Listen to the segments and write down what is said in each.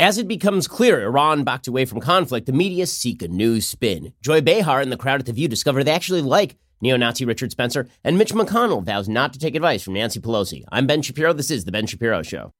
As it becomes clear Iran backed away from conflict, the media seek a new spin. Joy Behar and the crowd at The View discover they actually like neo Nazi Richard Spencer, and Mitch McConnell vows not to take advice from Nancy Pelosi. I'm Ben Shapiro. This is The Ben Shapiro Show.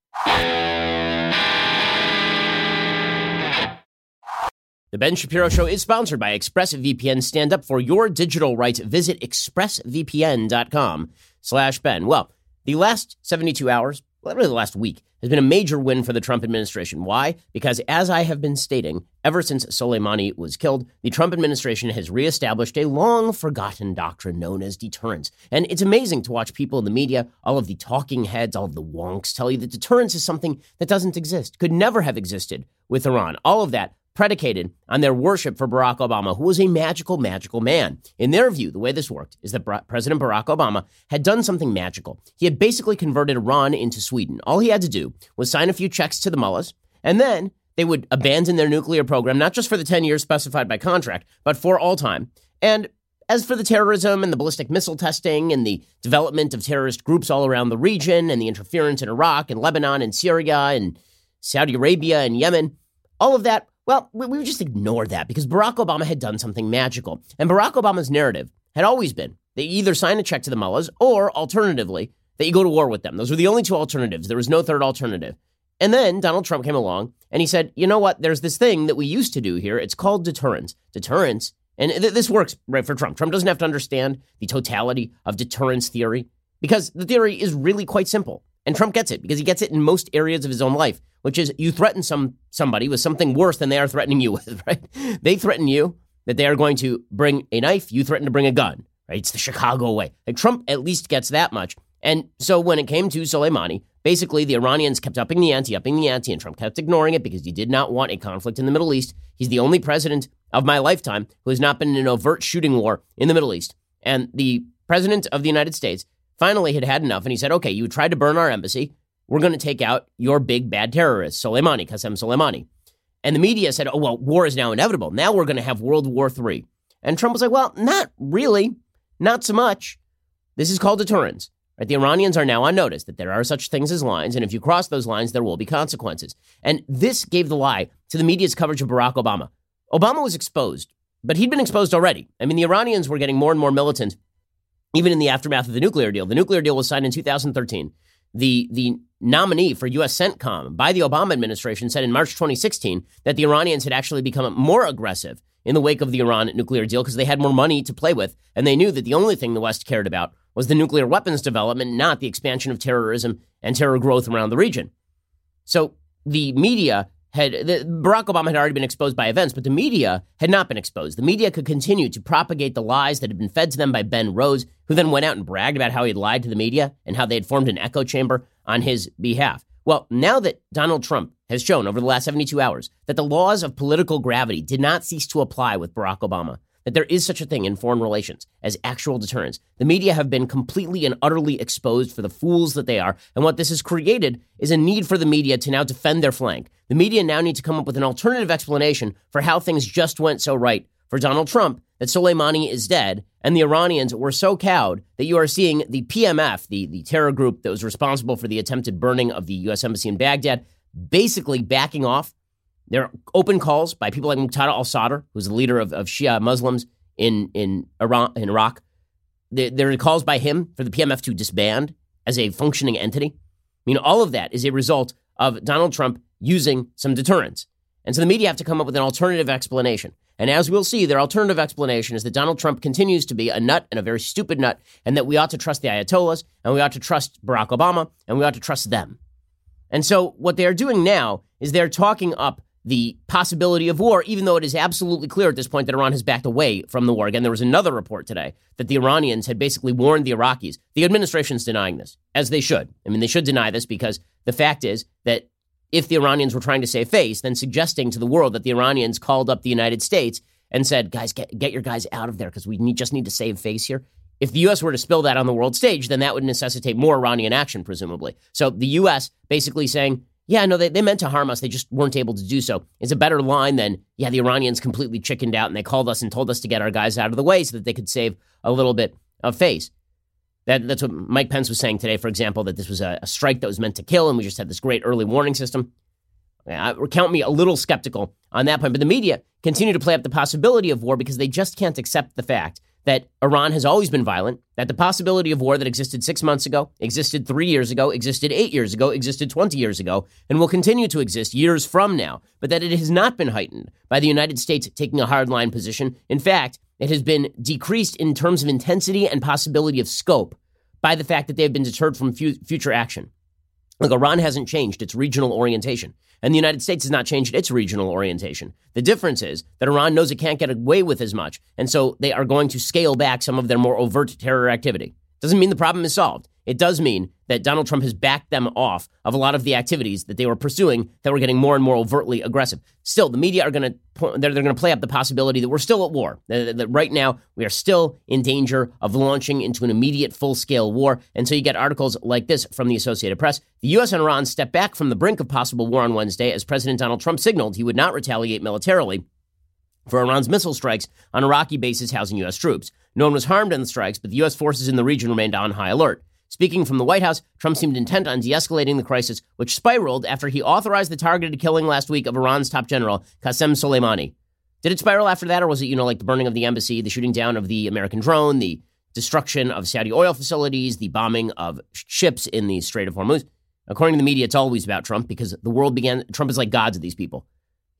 The Ben Shapiro Show is sponsored by ExpressVPN. Stand up for your digital rights. Visit expressvpn.com slash Ben. Well, the last 72 hours, literally the last week, has been a major win for the Trump administration. Why? Because as I have been stating, ever since Soleimani was killed, the Trump administration has reestablished a long forgotten doctrine known as deterrence. And it's amazing to watch people in the media, all of the talking heads, all of the wonks tell you that deterrence is something that doesn't exist, could never have existed with Iran. All of that predicated on their worship for Barack Obama, who was a magical, magical man. In their view, the way this worked is that President Barack Obama had done something magical. He had basically converted Iran into Sweden. All he had to do was sign a few checks to the mullahs, and then they would abandon their nuclear program, not just for the 10 years specified by contract, but for all time. And as for the terrorism and the ballistic missile testing and the development of terrorist groups all around the region and the interference in Iraq and Lebanon and Syria and Saudi Arabia and Yemen, all of that well, we, we just ignored that because Barack Obama had done something magical. And Barack Obama's narrative had always been they either sign a check to the mullahs or alternatively, that you go to war with them. Those were the only two alternatives. There was no third alternative. And then Donald Trump came along and he said, you know what? There's this thing that we used to do here. It's called deterrence. Deterrence, and th- this works right for Trump. Trump doesn't have to understand the totality of deterrence theory because the theory is really quite simple. And Trump gets it because he gets it in most areas of his own life, which is you threaten some somebody with something worse than they are threatening you with, right? They threaten you that they are going to bring a knife, you threaten to bring a gun, right? It's the Chicago way. Like Trump at least gets that much. And so when it came to Soleimani, basically the Iranians kept upping the ante, upping the ante, and Trump kept ignoring it because he did not want a conflict in the Middle East. He's the only president of my lifetime who has not been in an overt shooting war in the Middle East. And the president of the United States finally had had enough and he said, okay, you tried to burn our embassy. We're going to take out your big bad terrorist, Soleimani, Qasem Soleimani. And the media said, oh, well, war is now inevitable. Now we're going to have World War III. And Trump was like, well, not really. Not so much. This is called deterrence. Right? The Iranians are now on notice that there are such things as lines, and if you cross those lines, there will be consequences. And this gave the lie to the media's coverage of Barack Obama. Obama was exposed, but he'd been exposed already. I mean, the Iranians were getting more and more militant even in the aftermath of the nuclear deal. The nuclear deal was signed in 2013. The, the nominee for U.S. CENTCOM by the Obama administration said in March 2016 that the Iranians had actually become more aggressive in the wake of the Iran nuclear deal because they had more money to play with, and they knew that the only thing the West cared about was the nuclear weapons development, not the expansion of terrorism and terror growth around the region. So the media had the, Barack Obama had already been exposed by events, but the media had not been exposed. The media could continue to propagate the lies that had been fed to them by Ben Rhodes, who then went out and bragged about how he had lied to the media and how they had formed an echo chamber on his behalf. Well, now that Donald Trump has shown over the last 72 hours that the laws of political gravity did not cease to apply with Barack Obama, that there is such a thing in foreign relations as actual deterrence. The media have been completely and utterly exposed for the fools that they are. And what this has created is a need for the media to now defend their flank. The media now need to come up with an alternative explanation for how things just went so right for Donald Trump that Soleimani is dead and the Iranians were so cowed that you are seeing the PMF, the, the terror group that was responsible for the attempted burning of the U.S. Embassy in Baghdad, basically backing off there are open calls by people like Muqtada al-Sadr, who's the leader of, of Shia Muslims in in Iran in Iraq. There, there are calls by him for the PMF to disband as a functioning entity. I mean, all of that is a result of Donald Trump using some deterrence. And so the media have to come up with an alternative explanation. And as we'll see, their alternative explanation is that Donald Trump continues to be a nut and a very stupid nut, and that we ought to trust the Ayatollahs, and we ought to trust Barack Obama, and we ought to trust them. And so what they're doing now is they're talking up the possibility of war, even though it is absolutely clear at this point that Iran has backed away from the war. Again, there was another report today that the Iranians had basically warned the Iraqis. The administration's denying this, as they should. I mean, they should deny this because the fact is that if the Iranians were trying to save face, then suggesting to the world that the Iranians called up the United States and said, guys, get, get your guys out of there because we need, just need to save face here. If the U.S. were to spill that on the world stage, then that would necessitate more Iranian action, presumably. So the U.S. basically saying, yeah, no, they, they meant to harm us. They just weren't able to do so. It's a better line than, yeah, the Iranians completely chickened out and they called us and told us to get our guys out of the way so that they could save a little bit of face. That, that's what Mike Pence was saying today, for example, that this was a, a strike that was meant to kill and we just had this great early warning system. count me a little skeptical on that point. But the media continue to play up the possibility of war because they just can't accept the fact that Iran has always been violent, that the possibility of war that existed six months ago, existed three years ago, existed eight years ago, existed 20 years ago, and will continue to exist years from now, but that it has not been heightened by the United States taking a hardline position. In fact, it has been decreased in terms of intensity and possibility of scope by the fact that they have been deterred from future action. Look, Iran hasn't changed its regional orientation, and the United States has not changed its regional orientation. The difference is that Iran knows it can't get away with as much, and so they are going to scale back some of their more overt terror activity. Doesn't mean the problem is solved. It does mean that Donald Trump has backed them off of a lot of the activities that they were pursuing that were getting more and more overtly aggressive. Still, the media are going to they're, they're going to play up the possibility that we're still at war. That, that right now we are still in danger of launching into an immediate full scale war. And so you get articles like this from the Associated Press. The U.S. and Iran stepped back from the brink of possible war on Wednesday as President Donald Trump signaled he would not retaliate militarily for Iran's missile strikes on Iraqi bases housing U.S. troops. No one was harmed in the strikes, but the U.S. forces in the region remained on high alert. Speaking from the White House, Trump seemed intent on de escalating the crisis, which spiraled after he authorized the targeted killing last week of Iran's top general, Qasem Soleimani. Did it spiral after that, or was it, you know, like the burning of the embassy, the shooting down of the American drone, the destruction of Saudi oil facilities, the bombing of ships in the Strait of Hormuz? According to the media, it's always about Trump because the world began, Trump is like God to these people,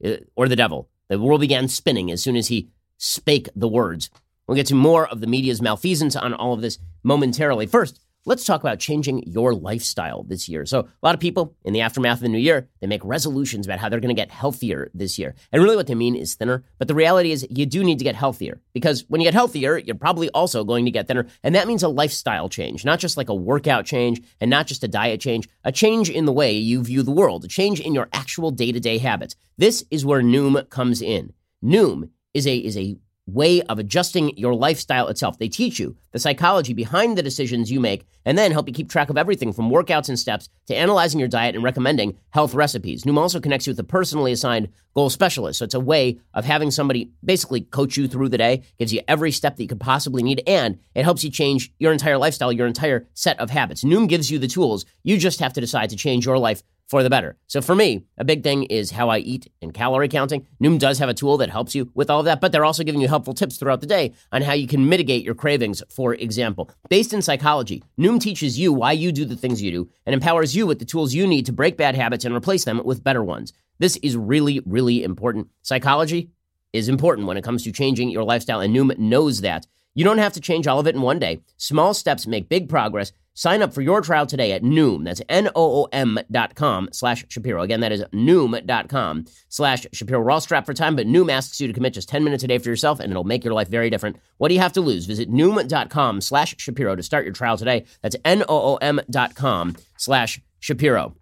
uh, or the devil. The world began spinning as soon as he spake the words. We'll get to more of the media's malfeasance on all of this momentarily. First, Let's talk about changing your lifestyle this year. So, a lot of people in the aftermath of the new year, they make resolutions about how they're going to get healthier this year. And really, what they mean is thinner. But the reality is, you do need to get healthier because when you get healthier, you're probably also going to get thinner. And that means a lifestyle change, not just like a workout change and not just a diet change, a change in the way you view the world, a change in your actual day to day habits. This is where Noom comes in. Noom is a, is a way of adjusting your lifestyle itself. They teach you the psychology behind the decisions you make and then help you keep track of everything from workouts and steps to analyzing your diet and recommending health recipes. Noom also connects you with a personally assigned goal specialist. So it's a way of having somebody basically coach you through the day, gives you every step that you could possibly need, and it helps you change your entire lifestyle, your entire set of habits. Noom gives you the tools. You just have to decide to change your life for the better. So for me, a big thing is how I eat and calorie counting. Noom does have a tool that helps you with all of that, but they're also giving you helpful tips throughout the day on how you can mitigate your cravings, for example. Based in psychology, Noom teaches you why you do the things you do and empowers you with the tools you need to break bad habits and replace them with better ones. This is really, really important. Psychology is important when it comes to changing your lifestyle, and Noom knows that. You don't have to change all of it in one day. Small steps make big progress. Sign up for your trial today at Noom. That's N-O-O-M dot com slash Shapiro. Again, that is Noom dot com slash Shapiro. We're all strapped for time, but Noom asks you to commit just 10 minutes a day for yourself, and it'll make your life very different. What do you have to lose? Visit Noom dot com slash Shapiro to start your trial today. That's N-O-O-M dot com slash Shapiro.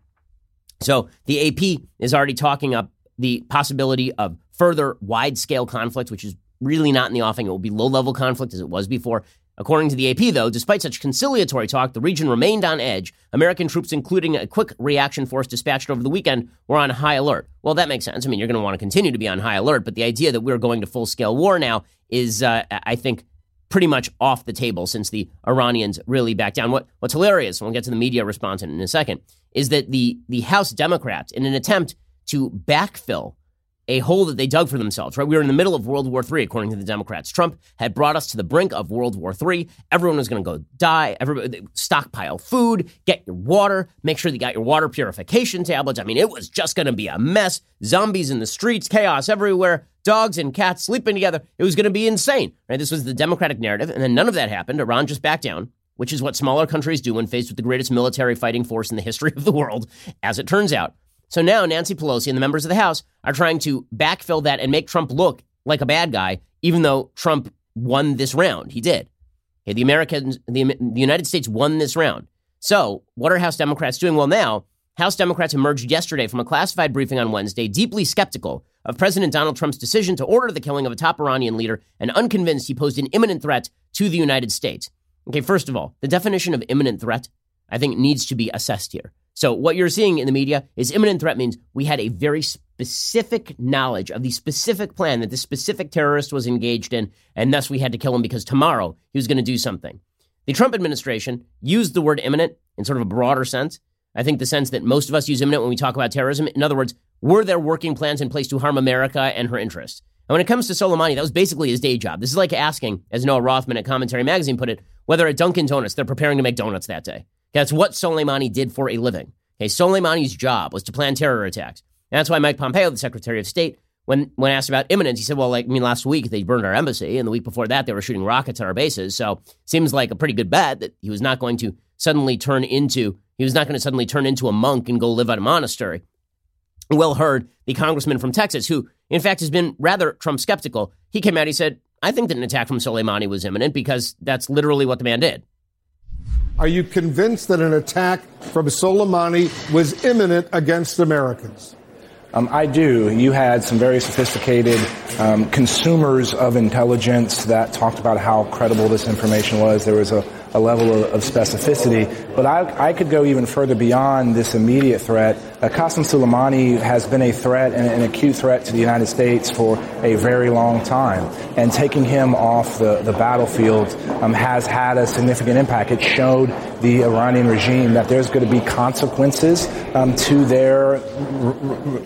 So the AP is already talking up the possibility of further wide scale conflict, which is really not in the offing. It will be low level conflict as it was before. According to the AP, though, despite such conciliatory talk, the region remained on edge. American troops, including a quick reaction force dispatched over the weekend, were on high alert. Well, that makes sense. I mean, you're going to want to continue to be on high alert, but the idea that we're going to full scale war now is, uh, I think, pretty much off the table since the Iranians really backed down. What, what's hilarious, and we'll get to the media response in, in a second, is that the, the House Democrats, in an attempt to backfill a hole that they dug for themselves, right? We were in the middle of World War III, according to the Democrats. Trump had brought us to the brink of World War III. Everyone was going to go die. Everybody stockpile food, get your water, make sure you got your water purification tablets. I mean, it was just going to be a mess. Zombies in the streets, chaos everywhere, dogs and cats sleeping together. It was going to be insane, right? This was the Democratic narrative, and then none of that happened. Iran just backed down. Which is what smaller countries do when faced with the greatest military fighting force in the history of the world, as it turns out. So now Nancy Pelosi and the members of the House are trying to backfill that and make Trump look like a bad guy, even though Trump won this round. He did. Okay, the Americans, the, the United States won this round. So what are House Democrats doing? Well, now House Democrats emerged yesterday from a classified briefing on Wednesday, deeply skeptical of President Donald Trump's decision to order the killing of a top Iranian leader and unconvinced he posed an imminent threat to the United States. Okay, first of all, the definition of imminent threat, I think, needs to be assessed here. So what you're seeing in the media is imminent threat means we had a very specific knowledge of the specific plan that this specific terrorist was engaged in, and thus we had to kill him because tomorrow he was going to do something. The Trump administration used the word imminent in sort of a broader sense. I think the sense that most of us use imminent when we talk about terrorism. In other words, were there working plans in place to harm America and her interests? And when it comes to Soleimani, that was basically his day job. This is like asking, as Noah Rothman at Commentary Magazine put it, whether at Dunkin' Donuts they're preparing to make donuts that day. That's what Soleimani did for a living. Okay, Soleimani's job was to plan terror attacks. And that's why Mike Pompeo, the Secretary of State, when when asked about imminence, he said, "Well, like I mean, last week they burned our embassy, and the week before that they were shooting rockets at our bases. So seems like a pretty good bet that he was not going to suddenly turn into he was not going to suddenly turn into a monk and go live at a monastery." Will Hurd, the congressman from Texas, who in fact has been rather Trump skeptical, he came out. He said, "I think that an attack from Soleimani was imminent because that's literally what the man did." Are you convinced that an attack from Soleimani was imminent against Americans? Um, I do. You had some very sophisticated um, consumers of intelligence that talked about how credible this information was. There was a a level of, of specificity. But I, I, could go even further beyond this immediate threat. Uh, Qasem Soleimani has been a threat and an acute threat to the United States for a very long time. And taking him off the, the battlefield um, has had a significant impact. It showed the Iranian regime that there's going to be consequences um, to their r- r-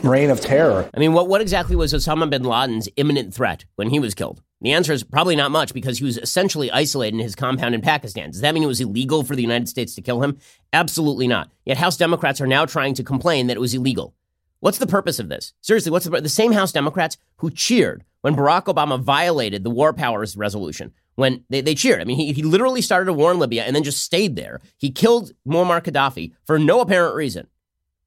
reign of terror. I mean, what, what exactly was Osama bin Laden's imminent threat when he was killed? The answer is probably not much because he was essentially isolated in his compound in Pakistan. Does that mean it was illegal for the United States to kill him? Absolutely not. Yet House Democrats are now trying to complain that it was illegal. What's the purpose of this? Seriously, what's the, the same House Democrats who cheered when Barack Obama violated the War Powers Resolution? When they, they cheered. I mean, he, he literally started a war in Libya and then just stayed there. He killed Muammar Gaddafi for no apparent reason.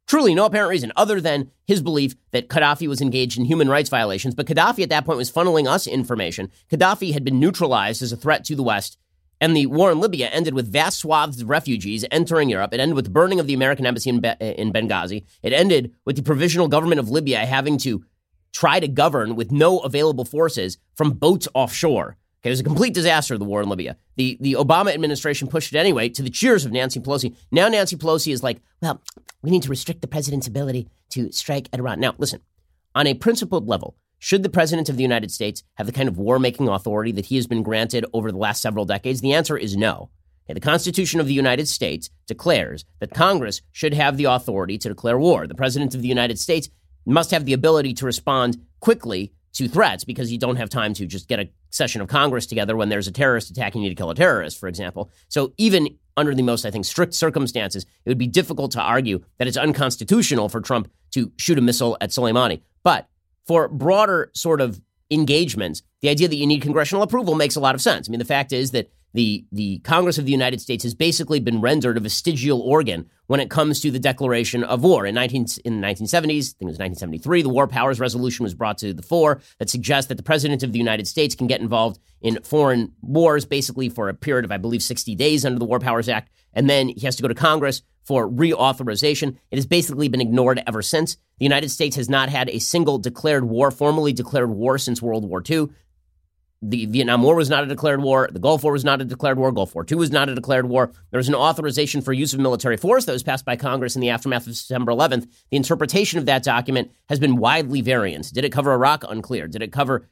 Truly, no apparent reason other than his belief that Gaddafi was engaged in human rights violations. But Gaddafi at that point was funneling us information. Gaddafi had been neutralized as a threat to the West. And the war in Libya ended with vast swaths of refugees entering Europe. It ended with the burning of the American embassy in, Be- in Benghazi. It ended with the provisional government of Libya having to try to govern with no available forces from boats offshore. It was a complete disaster, the war in Libya. The, the Obama administration pushed it anyway to the cheers of Nancy Pelosi. Now Nancy Pelosi is like, well, we need to restrict the president's ability to strike at Iran. Now, listen, on a principled level, should the president of the United States have the kind of war making authority that he has been granted over the last several decades? The answer is no. The Constitution of the United States declares that Congress should have the authority to declare war. The president of the United States must have the ability to respond quickly to threats because you don't have time to just get a session of Congress together when there's a terrorist attack you need to kill a terrorist, for example. So even under the most, I think, strict circumstances, it would be difficult to argue that it's unconstitutional for Trump to shoot a missile at Soleimani. But for broader sort of engagements, the idea that you need congressional approval makes a lot of sense. I mean, the fact is that the the Congress of the United States has basically been rendered a vestigial organ when it comes to the declaration of war. In 19 in the 1970s, I think it was 1973, the War Powers Resolution was brought to the fore that suggests that the president of the United States can get involved in foreign wars basically for a period of I believe 60 days under the War Powers Act and then he has to go to Congress for reauthorization. It has basically been ignored ever since. The United States has not had a single declared war, formally declared war since World War II. The Vietnam War was not a declared war. The Gulf War was not a declared war. Gulf War II was not a declared war. There was an authorization for use of military force that was passed by Congress in the aftermath of September 11th. The interpretation of that document has been widely variant. Did it cover Iraq? Unclear. Did it cover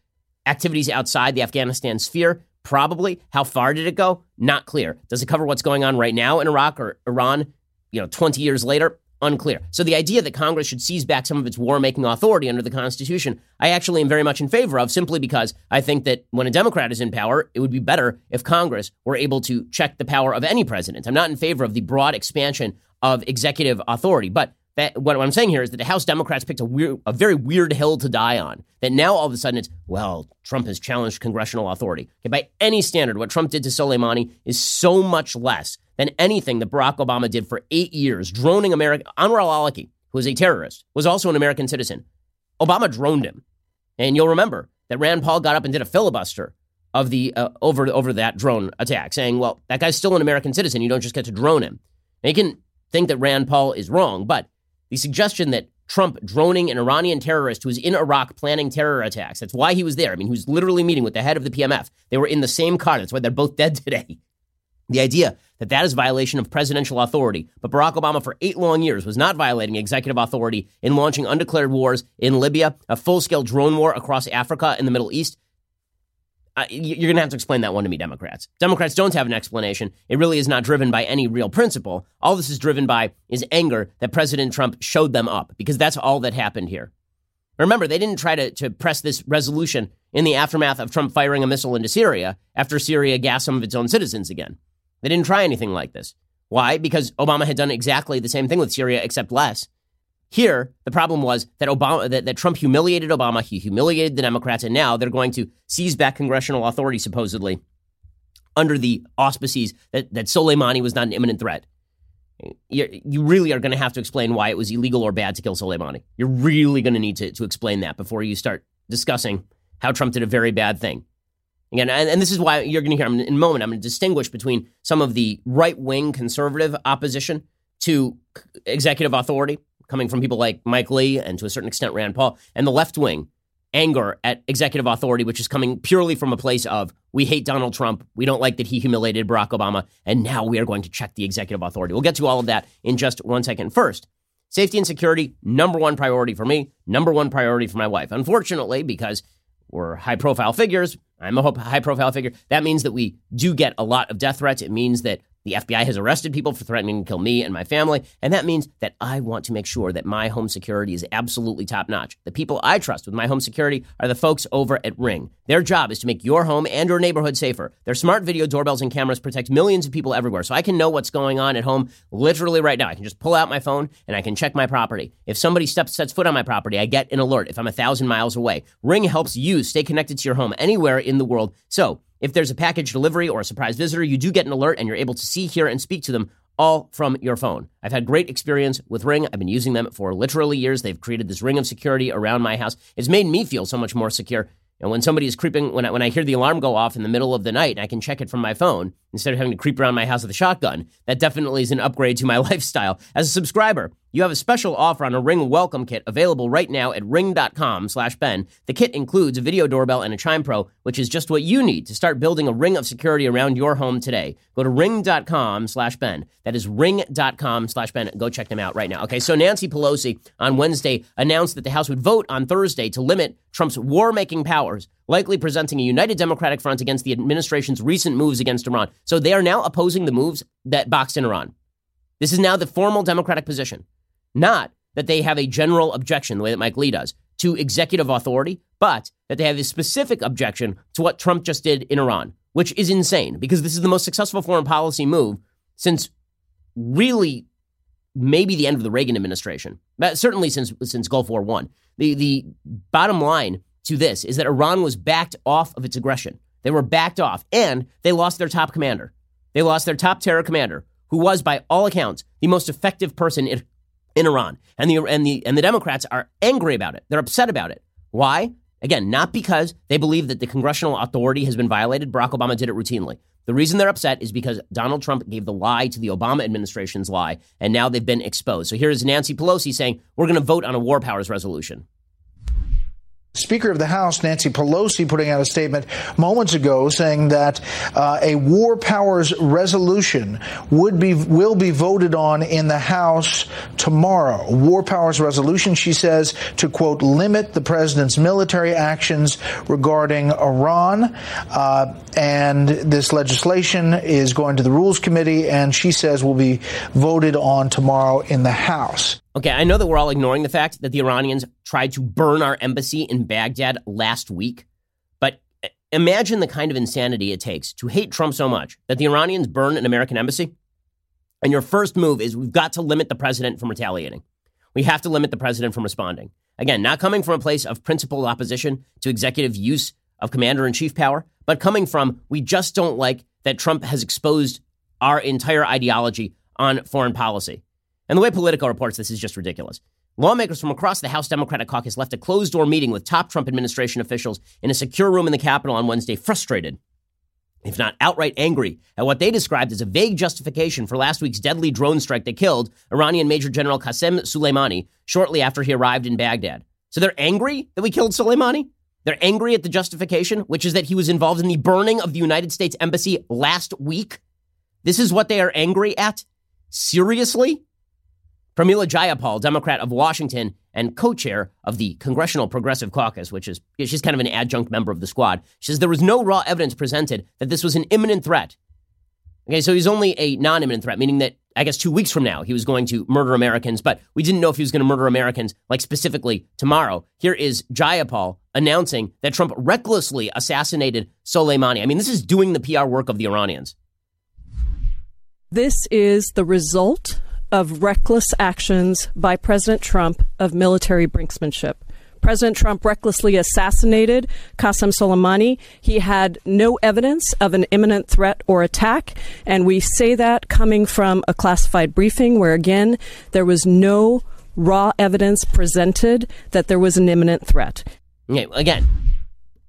activities outside the Afghanistan sphere? Probably. How far did it go? Not clear. Does it cover what's going on right now in Iraq or Iran, you know, 20 years later? Unclear. So the idea that Congress should seize back some of its war-making authority under the Constitution, I actually am very much in favor of, simply because I think that when a Democrat is in power, it would be better if Congress were able to check the power of any president. I'm not in favor of the broad expansion of executive authority, but that, what I'm saying here is that the House Democrats picked a, weird, a very weird hill to die on. That now all of a sudden it's, well, Trump has challenged congressional authority. Okay, by any standard, what Trump did to Soleimani is so much less than anything that Barack Obama did for eight years, droning America. Anwar al-Awlaki, who is a terrorist, was also an American citizen. Obama droned him. And you'll remember that Rand Paul got up and did a filibuster of the uh, over over that drone attack, saying, "Well, that guy's still an American citizen. You don't just get to drone him." You can think that Rand Paul is wrong, but the suggestion that Trump droning an Iranian terrorist who was in Iraq planning terror attacks—that's why he was there. I mean, he was literally meeting with the head of the PMF. They were in the same car. That's why they're both dead today. The idea that that is violation of presidential authority, but Barack Obama for eight long years was not violating executive authority in launching undeclared wars in Libya, a full scale drone war across Africa and the Middle East. You're going to have to explain that one to me, Democrats. Democrats don't have an explanation. It really is not driven by any real principle. All this is driven by is anger that President Trump showed them up because that's all that happened here. Remember, they didn't try to, to press this resolution in the aftermath of Trump firing a missile into Syria after Syria gassed some of its own citizens again. They didn't try anything like this. Why? Because Obama had done exactly the same thing with Syria, except less. Here, the problem was that Obama, that, that, Trump humiliated Obama, he humiliated the Democrats, and now they're going to seize back congressional authority, supposedly, under the auspices that, that Soleimani was not an imminent threat. You're, you really are going to have to explain why it was illegal or bad to kill Soleimani. You're really going to need to, to explain that before you start discussing how Trump did a very bad thing. Again, and, and this is why you're going to hear in a moment, I'm going to distinguish between some of the right wing conservative opposition to executive authority coming from people like Mike Lee and to a certain extent Rand Paul, and the left wing anger at executive authority, which is coming purely from a place of we hate Donald Trump, we don't like that he humiliated Barack Obama, and now we are going to check the executive authority. We'll get to all of that in just one second. First, safety and security, number one priority for me, number one priority for my wife. Unfortunately, because we're high profile figures, I'm a high profile figure, that means that we do get a lot of death threats. It means that the FBI has arrested people for threatening to kill me and my family, and that means that I want to make sure that my home security is absolutely top notch. The people I trust with my home security are the folks over at Ring. Their job is to make your home and your neighborhood safer. Their smart video doorbells and cameras protect millions of people everywhere, so I can know what's going on at home literally right now. I can just pull out my phone and I can check my property. If somebody steps sets foot on my property, I get an alert if I'm a thousand miles away. Ring helps you stay connected to your home anywhere in the world. So if there's a package delivery or a surprise visitor, you do get an alert and you're able to see, hear, and speak to them all from your phone. I've had great experience with Ring. I've been using them for literally years. They've created this ring of security around my house. It's made me feel so much more secure. And when somebody is creeping, when I, when I hear the alarm go off in the middle of the night, I can check it from my phone instead of having to creep around my house with a shotgun. That definitely is an upgrade to my lifestyle. As a subscriber, you have a special offer on a Ring welcome kit available right now at ring.com slash Ben. The kit includes a video doorbell and a Chime Pro, which is just what you need to start building a ring of security around your home today. Go to ring.com slash Ben. That is ring.com slash Ben. Go check them out right now. Okay, so Nancy Pelosi on Wednesday announced that the House would vote on Thursday to limit Trump's war-making powers, likely presenting a united Democratic front against the administration's recent moves against Iran. So they are now opposing the moves that boxed in Iran. This is now the formal Democratic position. Not that they have a general objection, the way that Mike Lee does, to executive authority, but that they have a specific objection to what Trump just did in Iran, which is insane because this is the most successful foreign policy move since really maybe the end of the Reagan administration, certainly since since Gulf War One. The the bottom line to this is that Iran was backed off of its aggression. They were backed off, and they lost their top commander. They lost their top terror commander, who was, by all accounts, the most effective person in in Iran. And the, and, the, and the Democrats are angry about it. They're upset about it. Why? Again, not because they believe that the congressional authority has been violated. Barack Obama did it routinely. The reason they're upset is because Donald Trump gave the lie to the Obama administration's lie, and now they've been exposed. So here's Nancy Pelosi saying, We're going to vote on a war powers resolution. Speaker of the House, Nancy Pelosi, putting out a statement moments ago saying that uh, a war powers resolution would be will be voted on in the House tomorrow. War powers resolution, she says, to quote limit the president's military actions regarding Iran, uh, and this legislation is going to the Rules Committee, and she says will be voted on tomorrow in the House. Okay, I know that we're all ignoring the fact that the Iranians tried to burn our embassy in Baghdad last week, but uh, imagine the kind of insanity it takes to hate Trump so much that the Iranians burn an American embassy. And your first move is we've got to limit the president from retaliating. We have to limit the president from responding. Again, not coming from a place of principled opposition to executive use of commander in chief power, but coming from we just don't like that Trump has exposed our entire ideology on foreign policy. And the way Politico reports this is just ridiculous. Lawmakers from across the House Democratic caucus left a closed door meeting with top Trump administration officials in a secure room in the Capitol on Wednesday, frustrated, if not outright angry, at what they described as a vague justification for last week's deadly drone strike that killed Iranian Major General Qasem Soleimani shortly after he arrived in Baghdad. So they're angry that we killed Soleimani? They're angry at the justification, which is that he was involved in the burning of the United States Embassy last week? This is what they are angry at? Seriously? Pramila Jayapal, Democrat of Washington, and co chair of the Congressional Progressive Caucus, which is she's kind of an adjunct member of the squad. Says there was no raw evidence presented that this was an imminent threat. Okay, so he's only a non imminent threat, meaning that I guess two weeks from now he was going to murder Americans, but we didn't know if he was going to murder Americans like specifically tomorrow. Here is Jayapal announcing that Trump recklessly assassinated Soleimani. I mean, this is doing the PR work of the Iranians. This is the result of reckless actions by President Trump of military brinksmanship. President Trump recklessly assassinated Qasem Soleimani. He had no evidence of an imminent threat or attack. And we say that coming from a classified briefing where, again, there was no raw evidence presented that there was an imminent threat. Okay, again,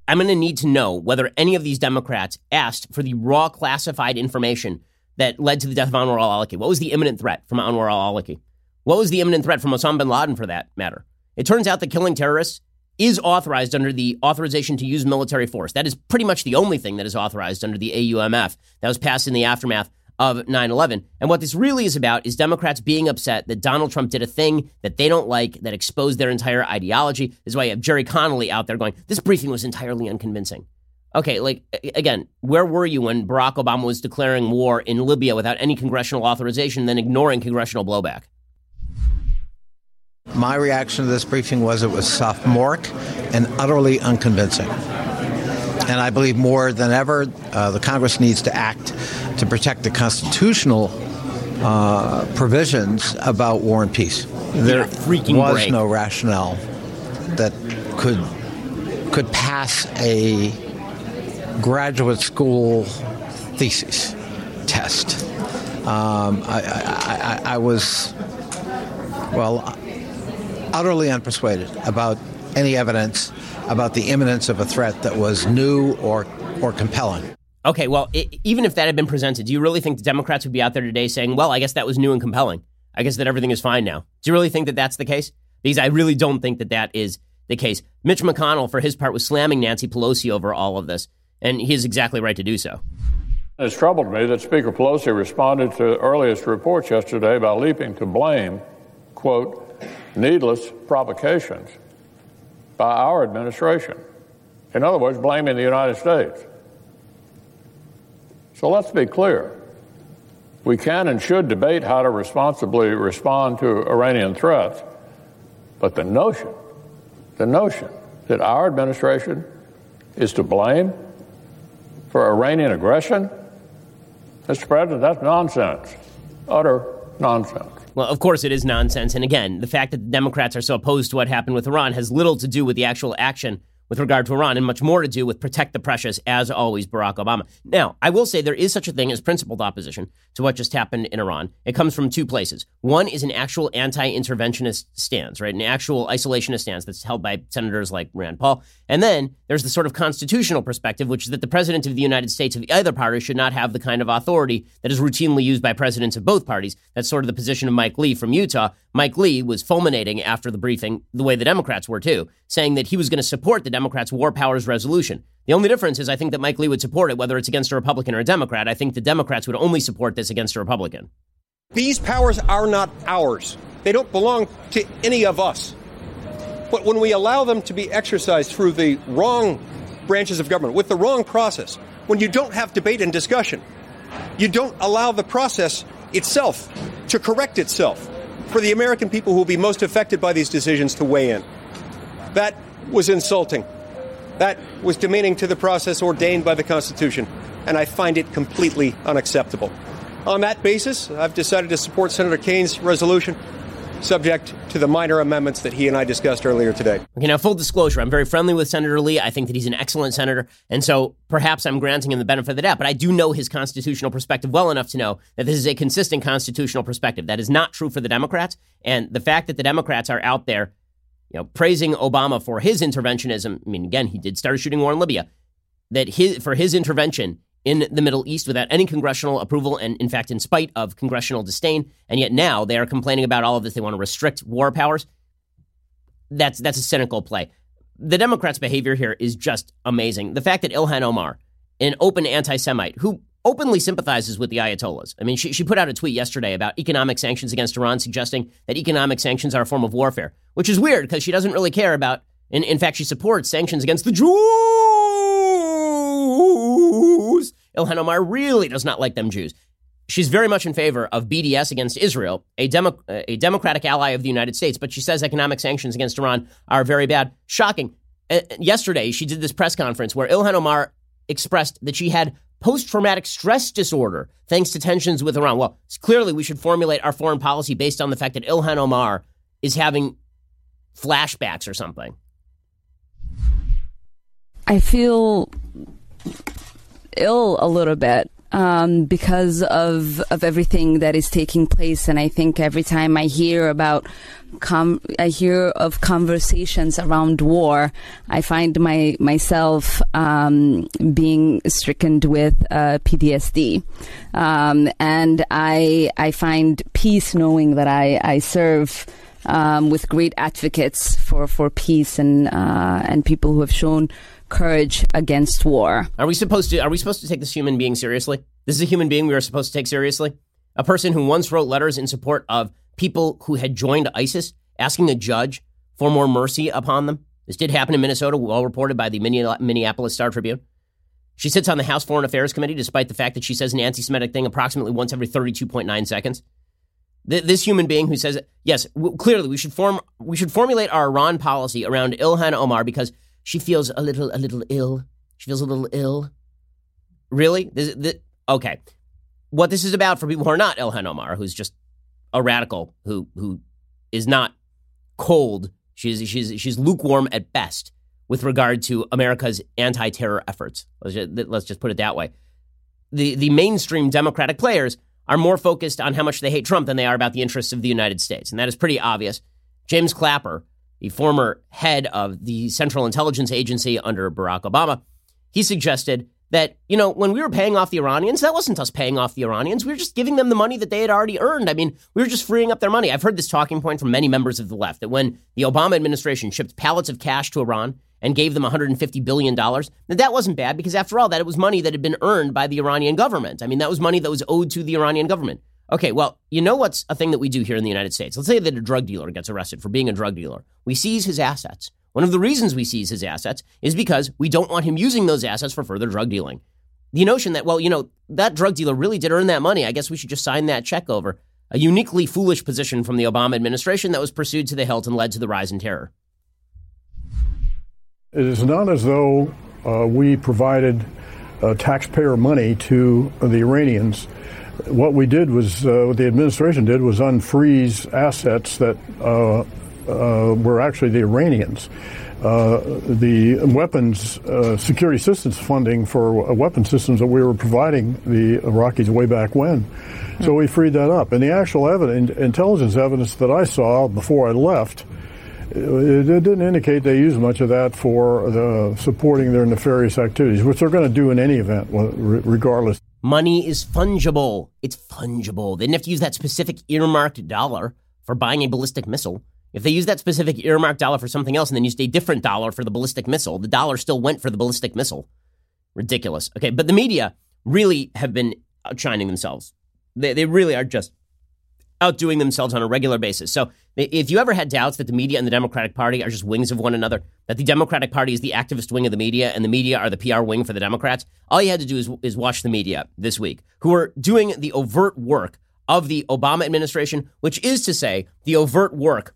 I'm going to need to know whether any of these Democrats asked for the raw classified information that led to the death of Anwar al-Awlaki. What was the imminent threat from Anwar al-Awlaki? What was the imminent threat from Osama bin Laden, for that matter? It turns out that killing terrorists is authorized under the authorization to use military force. That is pretty much the only thing that is authorized under the AUMF that was passed in the aftermath of 9 11. And what this really is about is Democrats being upset that Donald Trump did a thing that they don't like, that exposed their entire ideology. This is why you have Gerry Connolly out there going, this briefing was entirely unconvincing. Okay, like, again, where were you when Barack Obama was declaring war in Libya without any congressional authorization, then ignoring congressional blowback? My reaction to this briefing was it was sophomoric and utterly unconvincing. And I believe more than ever, uh, the Congress needs to act to protect the constitutional uh, provisions about war and peace. There was break. no rationale that could could pass a graduate school thesis test. Um, I, I, I, was well utterly unpersuaded about any evidence about the imminence of a threat that was new or or compelling. Okay, well, it, even if that had been presented, do you really think the Democrats would be out there today saying, "Well, I guess that was new and compelling. I guess that everything is fine now." Do you really think that that's the case? Because I really don't think that that is the case. Mitch McConnell, for his part, was slamming Nancy Pelosi over all of this, and he is exactly right to do so. It's troubled me that Speaker Pelosi responded to earliest reports yesterday by leaping to blame, quote, needless provocations by our administration. In other words, blaming the United States. So let's be clear. We can and should debate how to responsibly respond to Iranian threats, but the notion, the notion that our administration is to blame for Iranian aggression, Mr. President, that's nonsense. Utter nonsense. Well, of course, it is nonsense. And again, the fact that the Democrats are so opposed to what happened with Iran has little to do with the actual action with regard to Iran and much more to do with protect the precious, as always, Barack Obama. Now, I will say there is such a thing as principled opposition to what just happened in Iran. It comes from two places. One is an actual anti interventionist stance, right? An actual isolationist stance that's held by senators like Rand Paul. And then there's the sort of constitutional perspective, which is that the president of the United States of either party should not have the kind of authority that is routinely used by presidents of both parties. That's sort of the position of Mike Lee from Utah. Mike Lee was fulminating after the briefing, the way the Democrats were too, saying that he was going to support the Democrats' war powers resolution. The only difference is I think that Mike Lee would support it whether it's against a Republican or a Democrat. I think the Democrats would only support this against a Republican. These powers are not ours. They don't belong to any of us. But when we allow them to be exercised through the wrong branches of government, with the wrong process, when you don't have debate and discussion, you don't allow the process itself to correct itself for the American people who will be most affected by these decisions to weigh in. That was insulting. That was demeaning to the process ordained by the Constitution, and I find it completely unacceptable. On that basis, I've decided to support Senator Kaine's resolution, subject to the minor amendments that he and I discussed earlier today. Okay, now full disclosure, I'm very friendly with Senator Lee. I think that he's an excellent senator, and so perhaps I'm granting him the benefit of the doubt, but I do know his constitutional perspective well enough to know that this is a consistent constitutional perspective. That is not true for the Democrats, and the fact that the Democrats are out there, you know, praising Obama for his interventionism, I mean, again, he did start a shooting war in Libya, that his, for his intervention in the Middle East without any congressional approval and, in fact, in spite of congressional disdain. And yet now they are complaining about all of this. They want to restrict war powers. That's, that's a cynical play. The Democrats' behavior here is just amazing. The fact that Ilhan Omar, an open anti Semite, who openly sympathizes with the Ayatollahs. I mean, she, she put out a tweet yesterday about economic sanctions against Iran, suggesting that economic sanctions are a form of warfare, which is weird because she doesn't really care about, in, in fact, she supports sanctions against the Jews. Ilhan Omar really does not like them Jews. She's very much in favor of BDS against Israel, a, demo, a democratic ally of the United States, but she says economic sanctions against Iran are very bad. Shocking. Uh, yesterday, she did this press conference where Ilhan Omar expressed that she had post traumatic stress disorder thanks to tensions with Iran. Well, clearly we should formulate our foreign policy based on the fact that Ilhan Omar is having flashbacks or something. I feel ill a little bit um, because of of everything that is taking place, and I think every time I hear about com- I hear of conversations around war, I find my myself um, being stricken with uh, PTSD, um, and I I find peace knowing that I I serve. Um, with great advocates for, for peace and uh, and people who have shown courage against war. Are we supposed to are we supposed to take this human being seriously? This is a human being we are supposed to take seriously? A person who once wrote letters in support of people who had joined ISIS asking a judge for more mercy upon them. This did happen in Minnesota, well reported by the Minneapolis Star Tribune. She sits on the House Foreign Affairs Committee, despite the fact that she says an anti Semitic thing approximately once every 32.9 seconds. This human being who says, yes, clearly we should form we should formulate our Iran policy around Ilhan Omar because she feels a little a little ill. She feels a little ill. Really? This, this, okay. What this is about for people who are not Ilhan Omar, who's just a radical who who is not cold. She's she's she's lukewarm at best with regard to America's anti-terror efforts. Let's just, let's just put it that way. The the mainstream Democratic players are more focused on how much they hate Trump than they are about the interests of the United States, and that is pretty obvious. James Clapper, the former head of the Central Intelligence Agency under Barack Obama, he suggested that, you know, when we were paying off the Iranians, that wasn't us paying off the Iranians. We were just giving them the money that they had already earned. I mean, we were just freeing up their money. I've heard this talking point from many members of the left that when the Obama administration shipped pallets of cash to Iran and gave them $150 billion, that that wasn't bad because, after all, that it was money that had been earned by the Iranian government. I mean, that was money that was owed to the Iranian government. Okay, well, you know what's a thing that we do here in the United States? Let's say that a drug dealer gets arrested for being a drug dealer. We seize his assets. One of the reasons we seize his assets is because we don't want him using those assets for further drug dealing the notion that, well, you know, that drug dealer really did earn that money. I guess we should just sign that check over. A uniquely foolish position from the Obama administration that was pursued to the hilt and led to the rise in terror. It is not as though uh, we provided uh, taxpayer money to the Iranians. What we did was, uh, what the administration did was unfreeze assets that uh, uh, were actually the Iranians. Uh, the weapons uh, security assistance funding for weapon systems that we were providing the Iraqis way back when. So we freed that up. And the actual evidence, intelligence evidence that I saw before I left, it didn't indicate they used much of that for the, supporting their nefarious activities, which they're going to do in any event, regardless. Money is fungible. It's fungible. They didn't have to use that specific earmarked dollar for buying a ballistic missile. If they used that specific earmarked dollar for something else and then used a different dollar for the ballistic missile, the dollar still went for the ballistic missile. Ridiculous. Okay, but the media really have been outshining themselves. They, they really are just outdoing themselves on a regular basis. So if you ever had doubts that the media and the Democratic Party are just wings of one another, that the Democratic Party is the activist wing of the media and the media are the PR wing for the Democrats, all you had to do is, is watch the media this week, who are doing the overt work of the Obama administration, which is to say, the overt work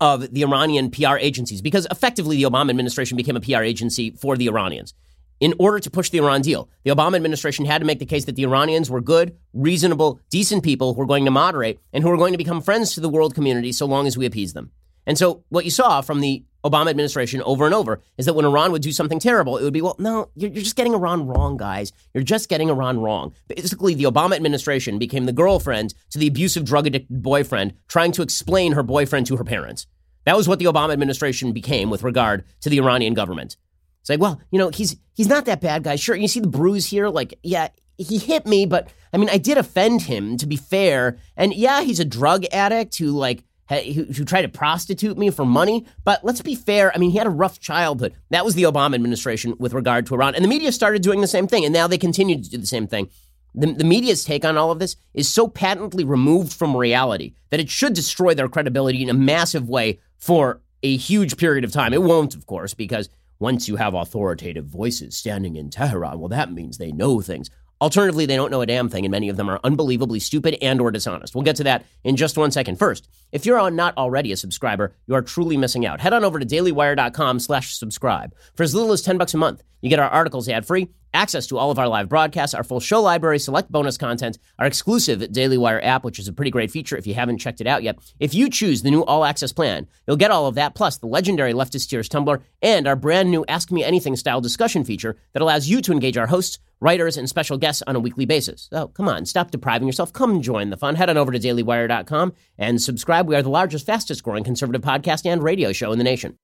of the Iranian PR agencies because effectively the Obama administration became a PR agency for the Iranians. In order to push the Iran deal, the Obama administration had to make the case that the Iranians were good, reasonable, decent people who were going to moderate and who were going to become friends to the world community so long as we appease them. And so what you saw from the Obama administration over and over is that when Iran would do something terrible, it would be, well, no, you're, you're, just getting Iran wrong, guys. You're just getting Iran wrong. Basically, the Obama administration became the girlfriend to the abusive, drug addicted boyfriend trying to explain her boyfriend to her parents. That was what the Obama administration became with regard to the Iranian government. It's like, well, you know, he's he's not that bad guy. Sure, you see the bruise here. Like, yeah, he hit me, but I mean, I did offend him to be fair. And yeah, he's a drug addict who like who, who tried to prostitute me for money. But let's be fair. I mean, he had a rough childhood. That was the Obama administration with regard to Iran. And the media started doing the same thing. And now they continue to do the same thing. The, the media's take on all of this is so patently removed from reality that it should destroy their credibility in a massive way for a huge period of time. It won't, of course, because once you have authoritative voices standing in Tehran, well, that means they know things. Alternatively, they don't know a damn thing, and many of them are unbelievably stupid and or dishonest. We'll get to that in just one second. First, if you're not already a subscriber, you are truly missing out. Head on over to dailywire.com slash subscribe. For as little as 10 bucks a month, you get our articles ad-free, access to all of our live broadcasts, our full show library, select bonus content, our exclusive Daily Wire app, which is a pretty great feature if you haven't checked it out yet. If you choose the new all access plan, you'll get all of that, plus the legendary Leftist Tears Tumblr and our brand new Ask Me Anything style discussion feature that allows you to engage our hosts, writers, and special guests on a weekly basis. So come on, stop depriving yourself. Come join the fun. Head on over to dailywire.com and subscribe. We are the largest, fastest growing conservative podcast and radio show in the nation.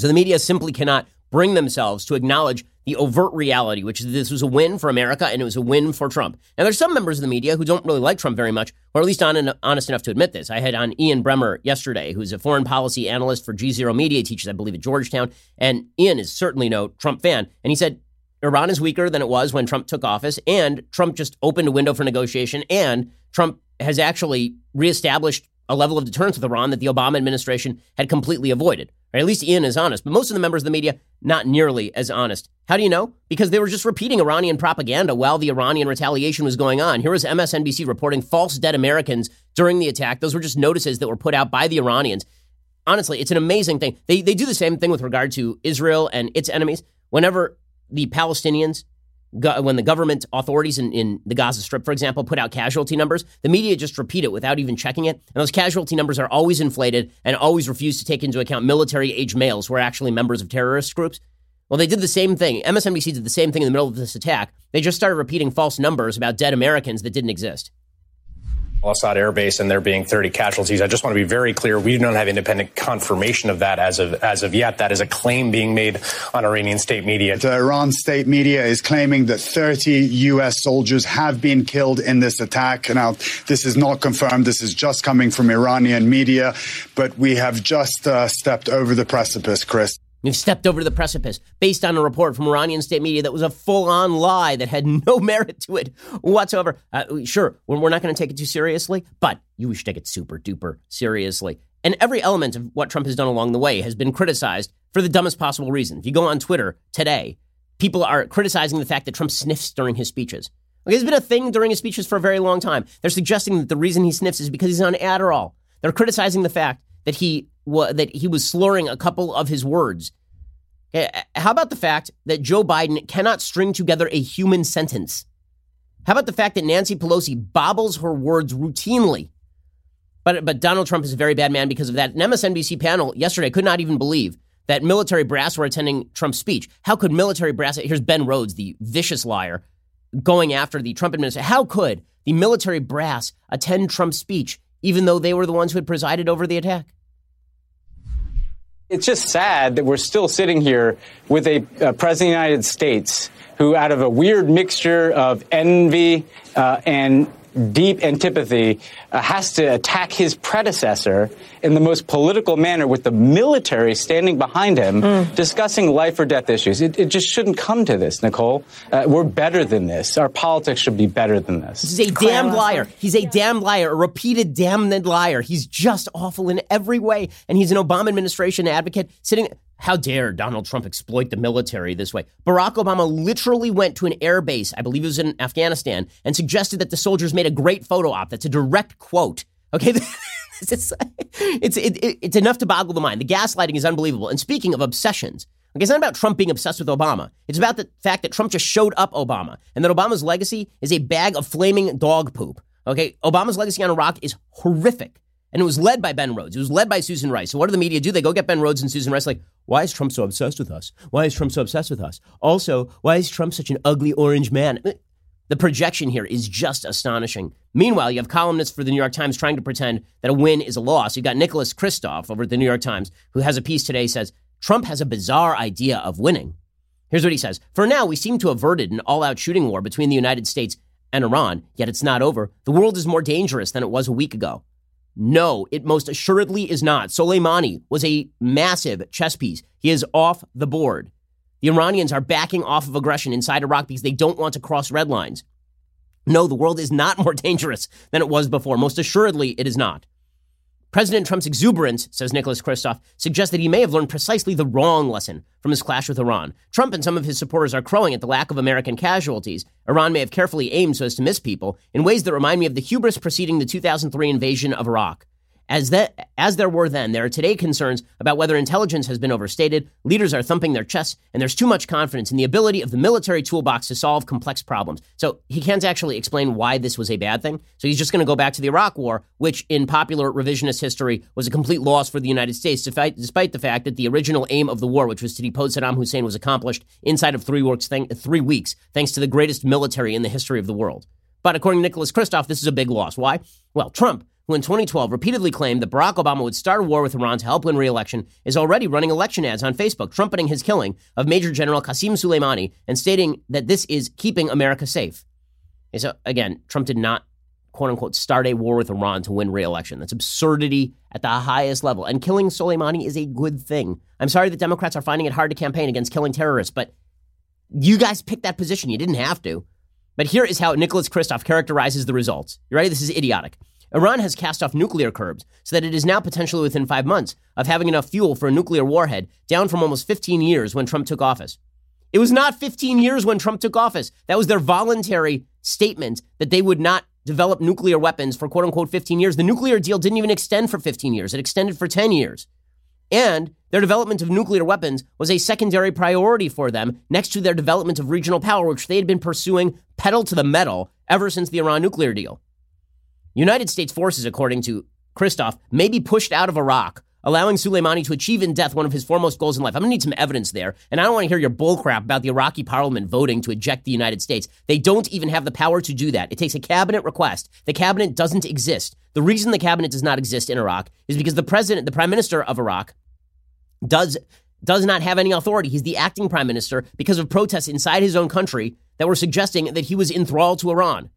So the media simply cannot bring themselves to acknowledge the overt reality, which is this was a win for America and it was a win for Trump. And there's some members of the media who don't really like Trump very much, or at least on, honest enough to admit this. I had on Ian Bremmer yesterday, who's a foreign policy analyst for G Zero Media, teaches, I believe, at Georgetown. And Ian is certainly no Trump fan. And he said, Iran is weaker than it was when Trump took office, and Trump just opened a window for negotiation, and Trump has actually reestablished a level of deterrence with Iran that the Obama administration had completely avoided. Or at least Ian is honest, but most of the members of the media, not nearly as honest. How do you know? Because they were just repeating Iranian propaganda while the Iranian retaliation was going on. Here was MSNBC reporting false dead Americans during the attack. Those were just notices that were put out by the Iranians. Honestly, it's an amazing thing. They, they do the same thing with regard to Israel and its enemies. Whenever the Palestinians when the government authorities in, in, the Gaza Strip, for example, put out casualty numbers, the media just repeat it without even checking it. And those casualty numbers are always inflated and always refuse to take into account military age males who are actually members of terrorist groups. Well, they did the same thing. MSNBC did the same thing in the middle of this attack. They just started repeating false numbers about dead Americans that didn't exist. Assad Air Base and there being 30 casualties. I just want to be very clear. We do not have independent confirmation of that as of as of yet. That is a claim being made on Iranian state media. The Iran state media is claiming that 30 U.S. soldiers have been killed in this attack. Now, this is not confirmed. This is just coming from Iranian media, but we have just uh, stepped over the precipice, Chris. You've stepped over the precipice based on a report from Iranian state media that was a full on lie that had no merit to it whatsoever. Uh, sure, we're not going to take it too seriously, but you should take it super duper seriously. And every element of what Trump has done along the way has been criticized for the dumbest possible reason. If you go on Twitter today, people are criticizing the fact that Trump sniffs during his speeches. Okay, it's been a thing during his speeches for a very long time. They're suggesting that the reason he sniffs is because he's on Adderall. They're criticizing the fact that he that he was slurring a couple of his words. Eh, how about the fact that Joe Biden cannot string together a human sentence? How about the fact that Nancy Pelosi bobbles her words routinely? But, but Donald Trump is a very bad man because of that. An MSNBC panel yesterday could not even believe that military brass were attending Trump's speech. How could military brass, here's Ben Rhodes, the vicious liar, going after the Trump administration. How could the military brass attend Trump's speech, even though they were the ones who had presided over the attack? It's just sad that we're still sitting here with a, a president of the United States who, out of a weird mixture of envy uh, and deep antipathy, uh, has to attack his predecessor in the most political manner with the military standing behind him mm. discussing life or death issues. It, it, just shouldn't come to this, Nicole. Uh, we're better than this. Our politics should be better than this. He's a damned liar. He's a damned liar, a repeated damned liar. He's just awful in every way. And he's an Obama administration advocate sitting. How dare Donald Trump exploit the military this way? Barack Obama literally went to an air base, I believe it was in Afghanistan, and suggested that the soldiers made a great photo op. That's a direct quote. Okay. it's, it's, it, it's enough to boggle the mind. The gaslighting is unbelievable. And speaking of obsessions, okay, it's not about Trump being obsessed with Obama. It's about the fact that Trump just showed up Obama and that Obama's legacy is a bag of flaming dog poop. Okay. Obama's legacy on Iraq is horrific. And it was led by Ben Rhodes. It was led by Susan Rice. So what do the media do? They go get Ben Rhodes and Susan Rice like, why is Trump so obsessed with us? Why is Trump so obsessed with us? Also, why is Trump such an ugly orange man? Uh, the projection here is just astonishing. Meanwhile, you have columnists for the New York Times trying to pretend that a win is a loss. You've got Nicholas Kristof over at the New York Times, who has a piece today says Trump has a bizarre idea of winning. Here's what he says For now, we seem to have averted an all out shooting war between the United States and Iran, yet it's not over. The world is more dangerous than it was a week ago. No, it most assuredly is not. Soleimani was a massive chess piece. He is off the board. The Iranians are backing off of aggression inside Iraq because they don't want to cross red lines. No, the world is not more dangerous than it was before. Most assuredly, it is not. President Trump's exuberance, says Nicholas Kristof, suggests that he may have learned precisely the wrong lesson from his clash with Iran. Trump and some of his supporters are crowing at the lack of American casualties. Iran may have carefully aimed so as to miss people in ways that remind me of the hubris preceding the 2003 invasion of Iraq. As, that, as there were then, there are today concerns about whether intelligence has been overstated, leaders are thumping their chests, and there's too much confidence in the ability of the military toolbox to solve complex problems. So he can't actually explain why this was a bad thing. So he's just going to go back to the Iraq War, which in popular revisionist history was a complete loss for the United States, despite, the fact that the original aim of the war, which was to depose Saddam Hussein, was accomplished inside of three, th- three weeks, thanks to the greatest military in the history of the world. But according to Nicholas Kristof, this is a big loss. Why? Well, Trump who in 2012 repeatedly claimed that Barack Obama would start a war with Iran to help win re-election, is already running election ads on Facebook, trumpeting his killing of Major General Qasem Soleimani and stating that this is keeping America safe. And so again, Trump did not quote unquote start a war with Iran to win re-election. That's absurdity at the highest level. And killing Soleimani is a good thing. I'm sorry that Democrats are finding it hard to campaign against killing terrorists, but you guys picked that position. You didn't have to. But here is how Nicholas Kristof characterizes the results. You ready? This is idiotic. Iran has cast off nuclear curbs so that it is now potentially within five months of having enough fuel for a nuclear warhead, down from almost 15 years when Trump took office. It was not 15 years when Trump took office. That was their voluntary statement that they would not develop nuclear weapons for quote unquote 15 years. The nuclear deal didn't even extend for 15 years, it extended for 10 years. And their development of nuclear weapons was a secondary priority for them next to their development of regional power, which they had been pursuing pedal to the metal ever since the Iran nuclear deal. United States forces, according to Kristof, may be pushed out of Iraq, allowing Soleimani to achieve in death one of his foremost goals in life. I'm going to need some evidence there. And I don't want to hear your bullcrap about the Iraqi parliament voting to eject the United States. They don't even have the power to do that. It takes a cabinet request. The cabinet doesn't exist. The reason the cabinet does not exist in Iraq is because the president, the prime minister of Iraq, does does not have any authority. He's the acting prime minister because of protests inside his own country that were suggesting that he was enthralled to Iran.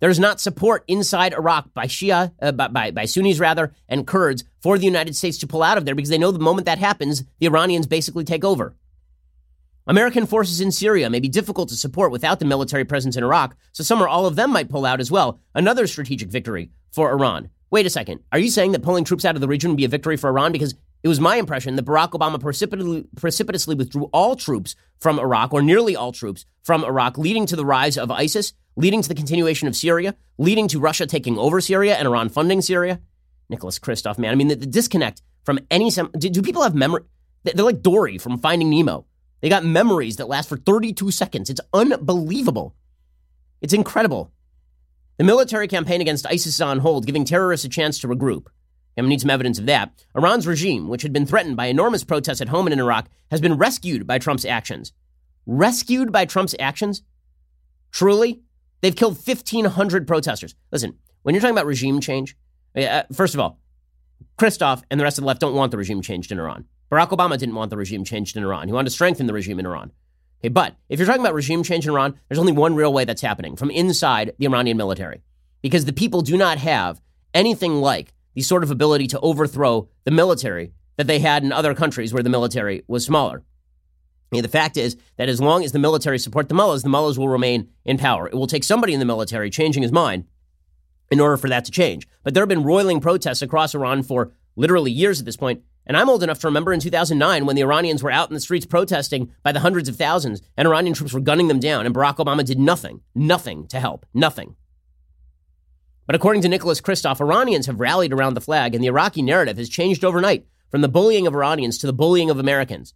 There's not support inside Iraq by Shia, uh, by, by, by Sunnis rather, and Kurds for the United States to pull out of there because they know the moment that happens, the Iranians basically take over. American forces in Syria may be difficult to support without the military presence in Iraq, so some or all of them might pull out as well. Another strategic victory for Iran. Wait a second. Are you saying that pulling troops out of the region would be a victory for Iran? Because it was my impression that Barack Obama precipitously, precipitously withdrew all troops from Iraq, or nearly all troops from Iraq, leading to the rise of ISIS leading to the continuation of Syria, leading to Russia taking over Syria and Iran funding Syria. Nicholas Kristof, man. I mean, the, the disconnect from any. Do, do people have memory? They're like Dory from Finding Nemo. They got memories that last for 32 seconds. It's unbelievable. It's incredible. The military campaign against ISIS is on hold, giving terrorists a chance to regroup. And we need some evidence of that. Iran's regime, which had been threatened by enormous protests at home and in Iraq, has been rescued by Trump's actions. Rescued by Trump's actions? Truly? They've killed 1,500 protesters. Listen, when you're talking about regime change, uh, first of all, Kristof and the rest of the left don't want the regime changed in Iran. Barack Obama didn't want the regime changed in Iran. He wanted to strengthen the regime in Iran. Okay, but if you're talking about regime change in Iran, there's only one real way that's happening from inside the Iranian military. Because the people do not have anything like the sort of ability to overthrow the military that they had in other countries where the military was smaller the fact is that as long as the military support the mullahs, the mullahs will remain in power. It will take somebody in the military changing his mind in order for that to change. But there have been roiling protests across Iran for literally years at this point. And I'm old enough to remember in 2009 when the Iranians were out in the streets protesting by the hundreds of thousands and Iranian troops were gunning them down and Barack Obama did nothing, nothing to help, nothing. But according to Nicholas Kristof, Iranians have rallied around the flag and the Iraqi narrative has changed overnight from the bullying of Iranians to the bullying of Americans.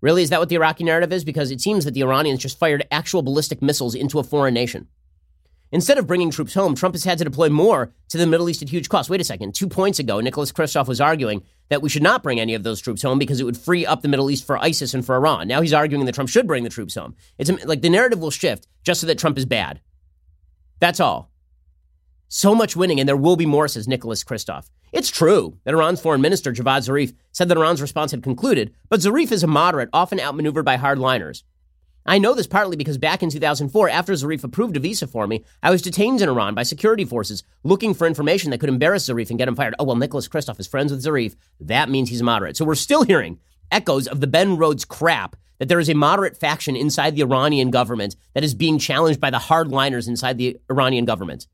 Really, is that what the Iraqi narrative is? Because it seems that the Iranians just fired actual ballistic missiles into a foreign nation. Instead of bringing troops home, Trump has had to deploy more to the Middle East at huge cost. Wait a second. Two points ago, Nicholas Kristof was arguing that we should not bring any of those troops home because it would free up the Middle East for ISIS and for Iran. Now he's arguing that Trump should bring the troops home. It's like the narrative will shift just so that Trump is bad. That's all. So much winning, and there will be more, says Nicholas Kristof. It's true that Iran's foreign minister, Javad Zarif, said that Iran's response had concluded, but Zarif is a moderate, often outmaneuvered by hardliners. I know this partly because back in 2004, after Zarif approved a visa for me, I was detained in Iran by security forces looking for information that could embarrass Zarif and get him fired. Oh, well, Nicholas Kristof is friends with Zarif. That means he's a moderate. So we're still hearing echoes of the Ben Rhodes crap that there is a moderate faction inside the Iranian government that is being challenged by the hardliners inside the Iranian government.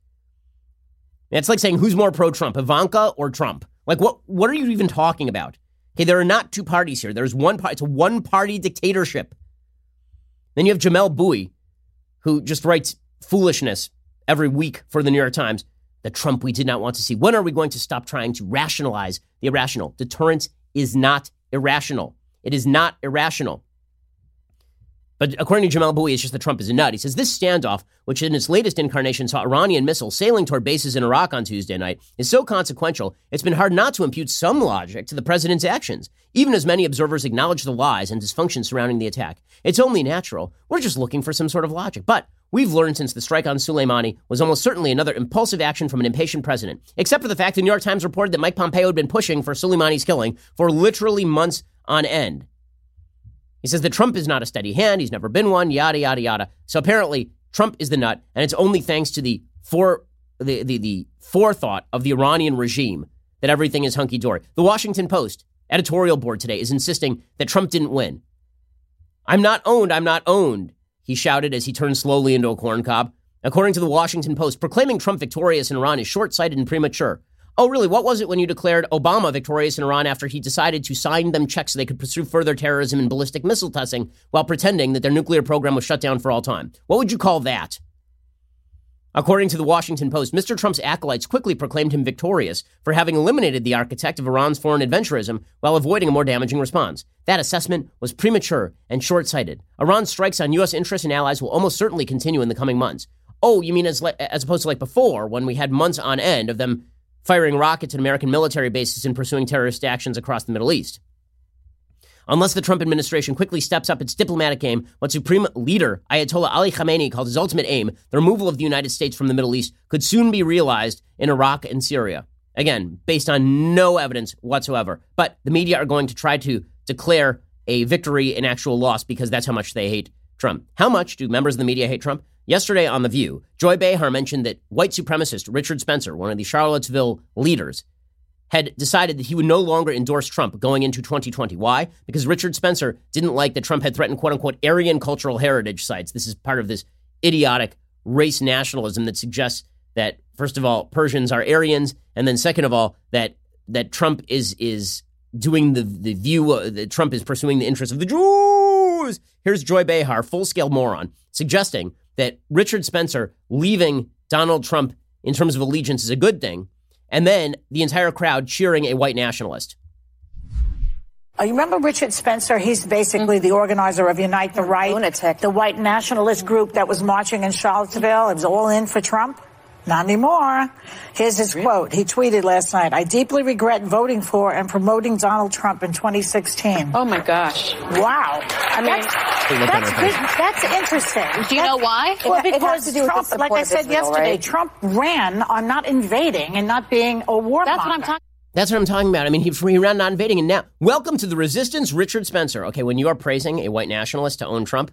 It's like saying who's more pro Trump, Ivanka or Trump? Like what what are you even talking about? Okay, there are not two parties here. There's one party. It's a one party dictatorship. Then you have Jamelle Bouie, who just writes foolishness every week for the New York Times. The Trump we did not want to see. When are we going to stop trying to rationalize the irrational? Deterrence is not irrational. It is not irrational. But according to Jamelle Bouie, it's just that Trump is a nut. He says this standoff, which in its latest incarnation saw Iranian missiles sailing toward bases in Iraq on Tuesday night, is so consequential, it's been hard not to impute some logic to the president's actions, even as many observers acknowledge the lies and dysfunction surrounding the attack. It's only natural. We're just looking for some sort of logic. But we've learned since the strike on Soleimani was almost certainly another impulsive action from an impatient president, except for the fact the New York Times reported that Mike Pompeo had been pushing for Soleimani's killing for literally months on end. He says that Trump is not a steady hand. He's never been one, yada, yada, yada. So apparently, Trump is the nut, and it's only thanks to the, for, the, the, the forethought of the Iranian regime that everything is hunky dory. The Washington Post editorial board today is insisting that Trump didn't win. I'm not owned, I'm not owned, he shouted as he turned slowly into a corn cob. According to the Washington Post, proclaiming Trump victorious in Iran is short sighted and premature. Oh, really? What was it when you declared Obama victorious in Iran after he decided to sign them checks so they could pursue further terrorism and ballistic missile testing while pretending that their nuclear program was shut down for all time? What would you call that? According to the Washington Post, Mr. Trump's acolytes quickly proclaimed him victorious for having eliminated the architect of Iran's foreign adventurism while avoiding a more damaging response. That assessment was premature and short sighted. Iran's strikes on U.S. interests and allies will almost certainly continue in the coming months. Oh, you mean as, le- as opposed to like before, when we had months on end of them firing rockets at American military bases and pursuing terrorist actions across the Middle East. Unless the Trump administration quickly steps up its diplomatic game, what Supreme Leader Ayatollah Ali Khamenei called his ultimate aim, the removal of the United States from the Middle East, could soon be realized in Iraq and Syria. Again, based on no evidence whatsoever. But the media are going to try to declare a victory an actual loss because that's how much they hate Trump. How much do members of the media hate Trump? Yesterday on The View, Joy Behar mentioned that white supremacist Richard Spencer, one of the Charlottesville leaders, had decided that he would no longer endorse Trump going into 2020. Why? Because Richard Spencer didn't like that Trump had threatened quote unquote Aryan cultural heritage sites. This is part of this idiotic race nationalism that suggests that, first of all, Persians are Aryans, and then second of all, that that Trump is is doing the the view uh, that Trump is pursuing the interests of the Jews. Here's Joy Behar, full scale moron, suggesting that Richard Spencer leaving Donald Trump in terms of allegiance is a good thing, and then the entire crowd cheering a white nationalist. Uh, you remember Richard Spencer? He's basically the organizer of Unite the Right, Lunatic. the white nationalist group that was marching in Charlottesville. It was all in for Trump. Not anymore. Here's his really? quote. He tweeted last night, I deeply regret voting for and promoting Donald Trump in 2016. Oh my gosh. Wow. I mean, that's, that's, that's interesting. Do you know why? Well, because Trump, like I said Israel, yesterday, right? Trump ran on not invading and not being a war That's what I'm talking that's what I'm talking about. I mean, he, he ran not invading, and now, welcome to the resistance, Richard Spencer. Okay, when you are praising a white nationalist to own Trump,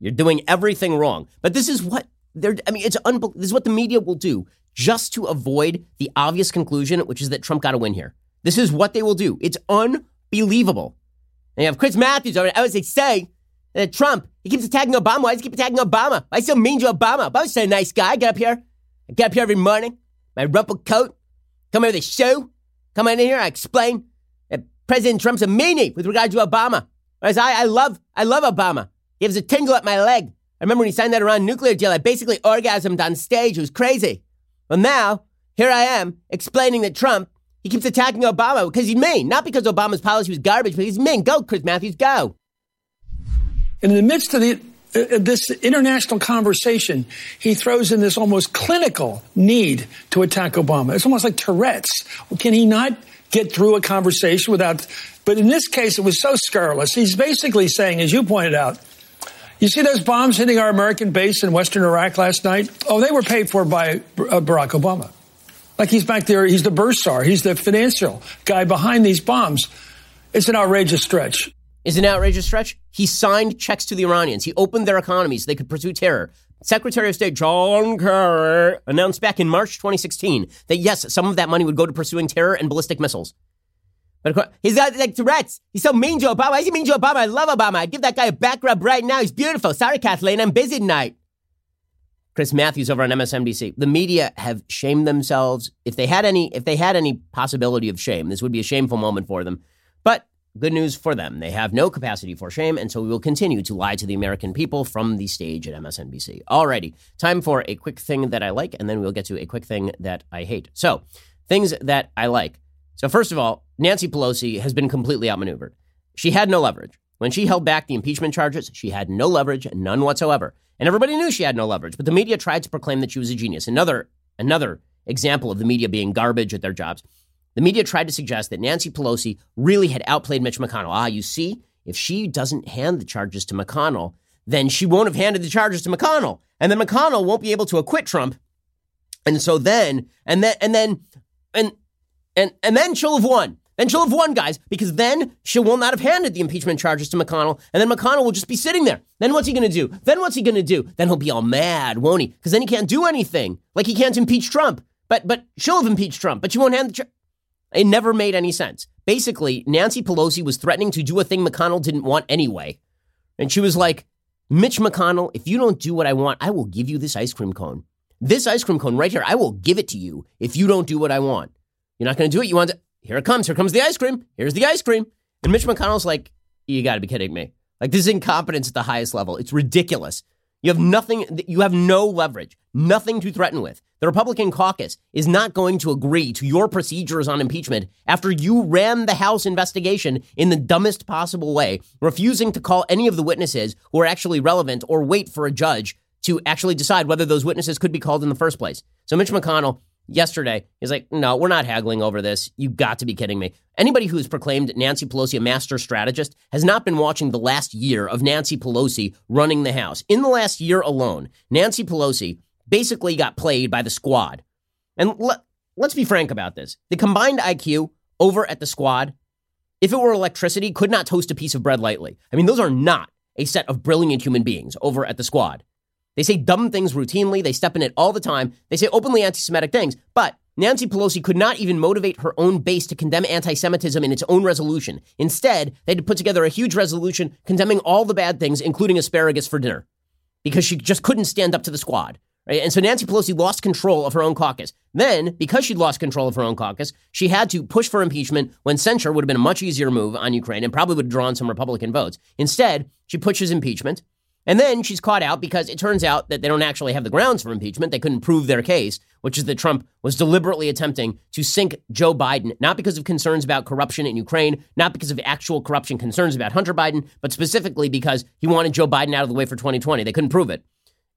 you're doing everything wrong. But this is what they're, I mean, it's unbelievable. This is what the media will do just to avoid the obvious conclusion, which is that Trump got to win here. This is what they will do. It's unbelievable. And you have Chris Matthews. I always say that Trump, he keeps attacking Obama. Why does he keep attacking Obama? He so mean to Obama? Obama's such a nice guy. I get up here. I get up here every morning. My rumpled coat. Come here over the show. Come in here. I explain that President Trump's a meanie with regard to Obama. Whereas I, I love, I love Obama. He gives a tingle at my leg. I remember when he signed that Iran nuclear deal, I basically orgasmed on stage. It was crazy. Well, now, here I am explaining that Trump, he keeps attacking Obama because he's mean. Not because Obama's policy was garbage, but he's mean. Go, Chris Matthews, go. In the midst of the, uh, this international conversation, he throws in this almost clinical need to attack Obama. It's almost like Tourette's. Can he not get through a conversation without? But in this case, it was so scurrilous. He's basically saying, as you pointed out, you see those bombs hitting our American base in western Iraq last night? Oh, they were paid for by uh, Barack Obama. Like he's back there, he's the bursar, he's the financial guy behind these bombs. It's an outrageous stretch. is an outrageous stretch. He signed checks to the Iranians. He opened their economies. so they could pursue terror. Secretary of State John Kerry announced back in March 2016 that yes, some of that money would go to pursuing terror and ballistic missiles. But he's got like Tourette's. He's so mean to Obama. Why is he mean to Obama? I love Obama. I'd give that guy a back rub right now. He's beautiful. Sorry, Kathleen. I'm busy tonight. Chris Matthews over on MSNBC. The media have shamed themselves. If they had any, if they had any possibility of shame, this would be a shameful moment for them. But good news for them. They have no capacity for shame, and so we will continue to lie to the American people from the stage at MSNBC. Alrighty, time for a quick thing that I like, and then we'll get to a quick thing that I hate. So, things that I like. So, first of all, Nancy Pelosi has been completely outmaneuvered. She had no leverage. When she held back the impeachment charges, she had no leverage, none whatsoever. And everybody knew she had no leverage, but the media tried to proclaim that she was a genius. Another, another example of the media being garbage at their jobs. The media tried to suggest that Nancy Pelosi really had outplayed Mitch McConnell. Ah, you see, if she doesn't hand the charges to McConnell, then she won't have handed the charges to McConnell. And then McConnell won't be able to acquit Trump. And so then, and then, and then, and, and, and then she'll have won. Then she'll have won, guys, because then she will not have handed the impeachment charges to McConnell, and then McConnell will just be sitting there. Then what's he going to do? Then what's he going to do? Then he'll be all mad, won't he? Because then he can't do anything. Like he can't impeach Trump. But but she'll have impeached Trump, but she won't hand the. It never made any sense. Basically, Nancy Pelosi was threatening to do a thing McConnell didn't want anyway, and she was like, "Mitch McConnell, if you don't do what I want, I will give you this ice cream cone. This ice cream cone right here, I will give it to you if you don't do what I want. You're not going to do it. You want to." Here it comes. Here comes the ice cream. Here's the ice cream. And Mitch McConnell's like, you got to be kidding me. Like, this is incompetence at the highest level. It's ridiculous. You have nothing, you have no leverage, nothing to threaten with. The Republican caucus is not going to agree to your procedures on impeachment after you ran the House investigation in the dumbest possible way, refusing to call any of the witnesses who are actually relevant or wait for a judge to actually decide whether those witnesses could be called in the first place. So Mitch McConnell yesterday. He's like, no, we're not haggling over this. You got to be kidding me. Anybody who's proclaimed Nancy Pelosi a master strategist has not been watching the last year of Nancy Pelosi running the House. In the last year alone, Nancy Pelosi basically got played by the squad. And let, let's be frank about this. The combined IQ over at the squad, if it were electricity, could not toast a piece of bread lightly. I mean, those are not a set of brilliant human beings over at the squad. They say dumb things routinely. They step in it all the time. They say openly anti Semitic things. But Nancy Pelosi could not even motivate her own base to condemn anti Semitism in its own resolution. Instead, they had to put together a huge resolution condemning all the bad things, including asparagus for dinner, because she just couldn't stand up to the squad. Right? And so Nancy Pelosi lost control of her own caucus. Then, because she'd lost control of her own caucus, she had to push for impeachment when censure would have been a much easier move on Ukraine and probably would have drawn some Republican votes. Instead, she pushes impeachment. And then she's caught out because it turns out that they don't actually have the grounds for impeachment. They couldn't prove their case, which is that Trump was deliberately attempting to sink Joe Biden, not because of concerns about corruption in Ukraine, not because of actual corruption concerns about Hunter Biden, but specifically because he wanted Joe Biden out of the way for 2020. They couldn't prove it.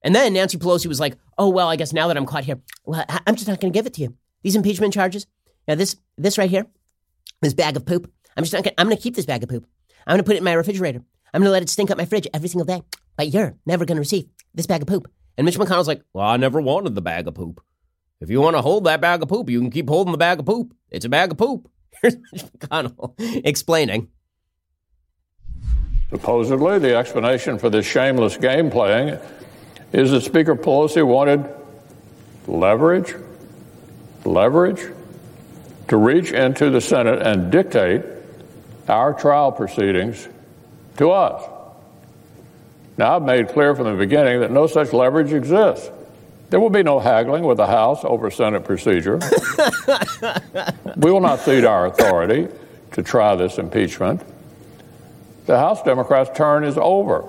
And then Nancy Pelosi was like, oh, well, I guess now that I'm caught here, well, I'm just not going to give it to you. These impeachment charges, now this, this right here, this bag of poop, I'm just not gonna, I'm going to keep this bag of poop. I'm going to put it in my refrigerator. I'm going to let it stink up my fridge every single day but you're never going to receive this bag of poop. And Mitch McConnell's like, well, I never wanted the bag of poop. If you want to hold that bag of poop, you can keep holding the bag of poop. It's a bag of poop. Here's Mitch McConnell explaining. Supposedly, the explanation for this shameless game playing is that Speaker Pelosi wanted leverage, leverage to reach into the Senate and dictate our trial proceedings to us. Now, I've made clear from the beginning that no such leverage exists. There will be no haggling with the House over Senate procedure. we will not cede our authority to try this impeachment. The House Democrats' turn is over.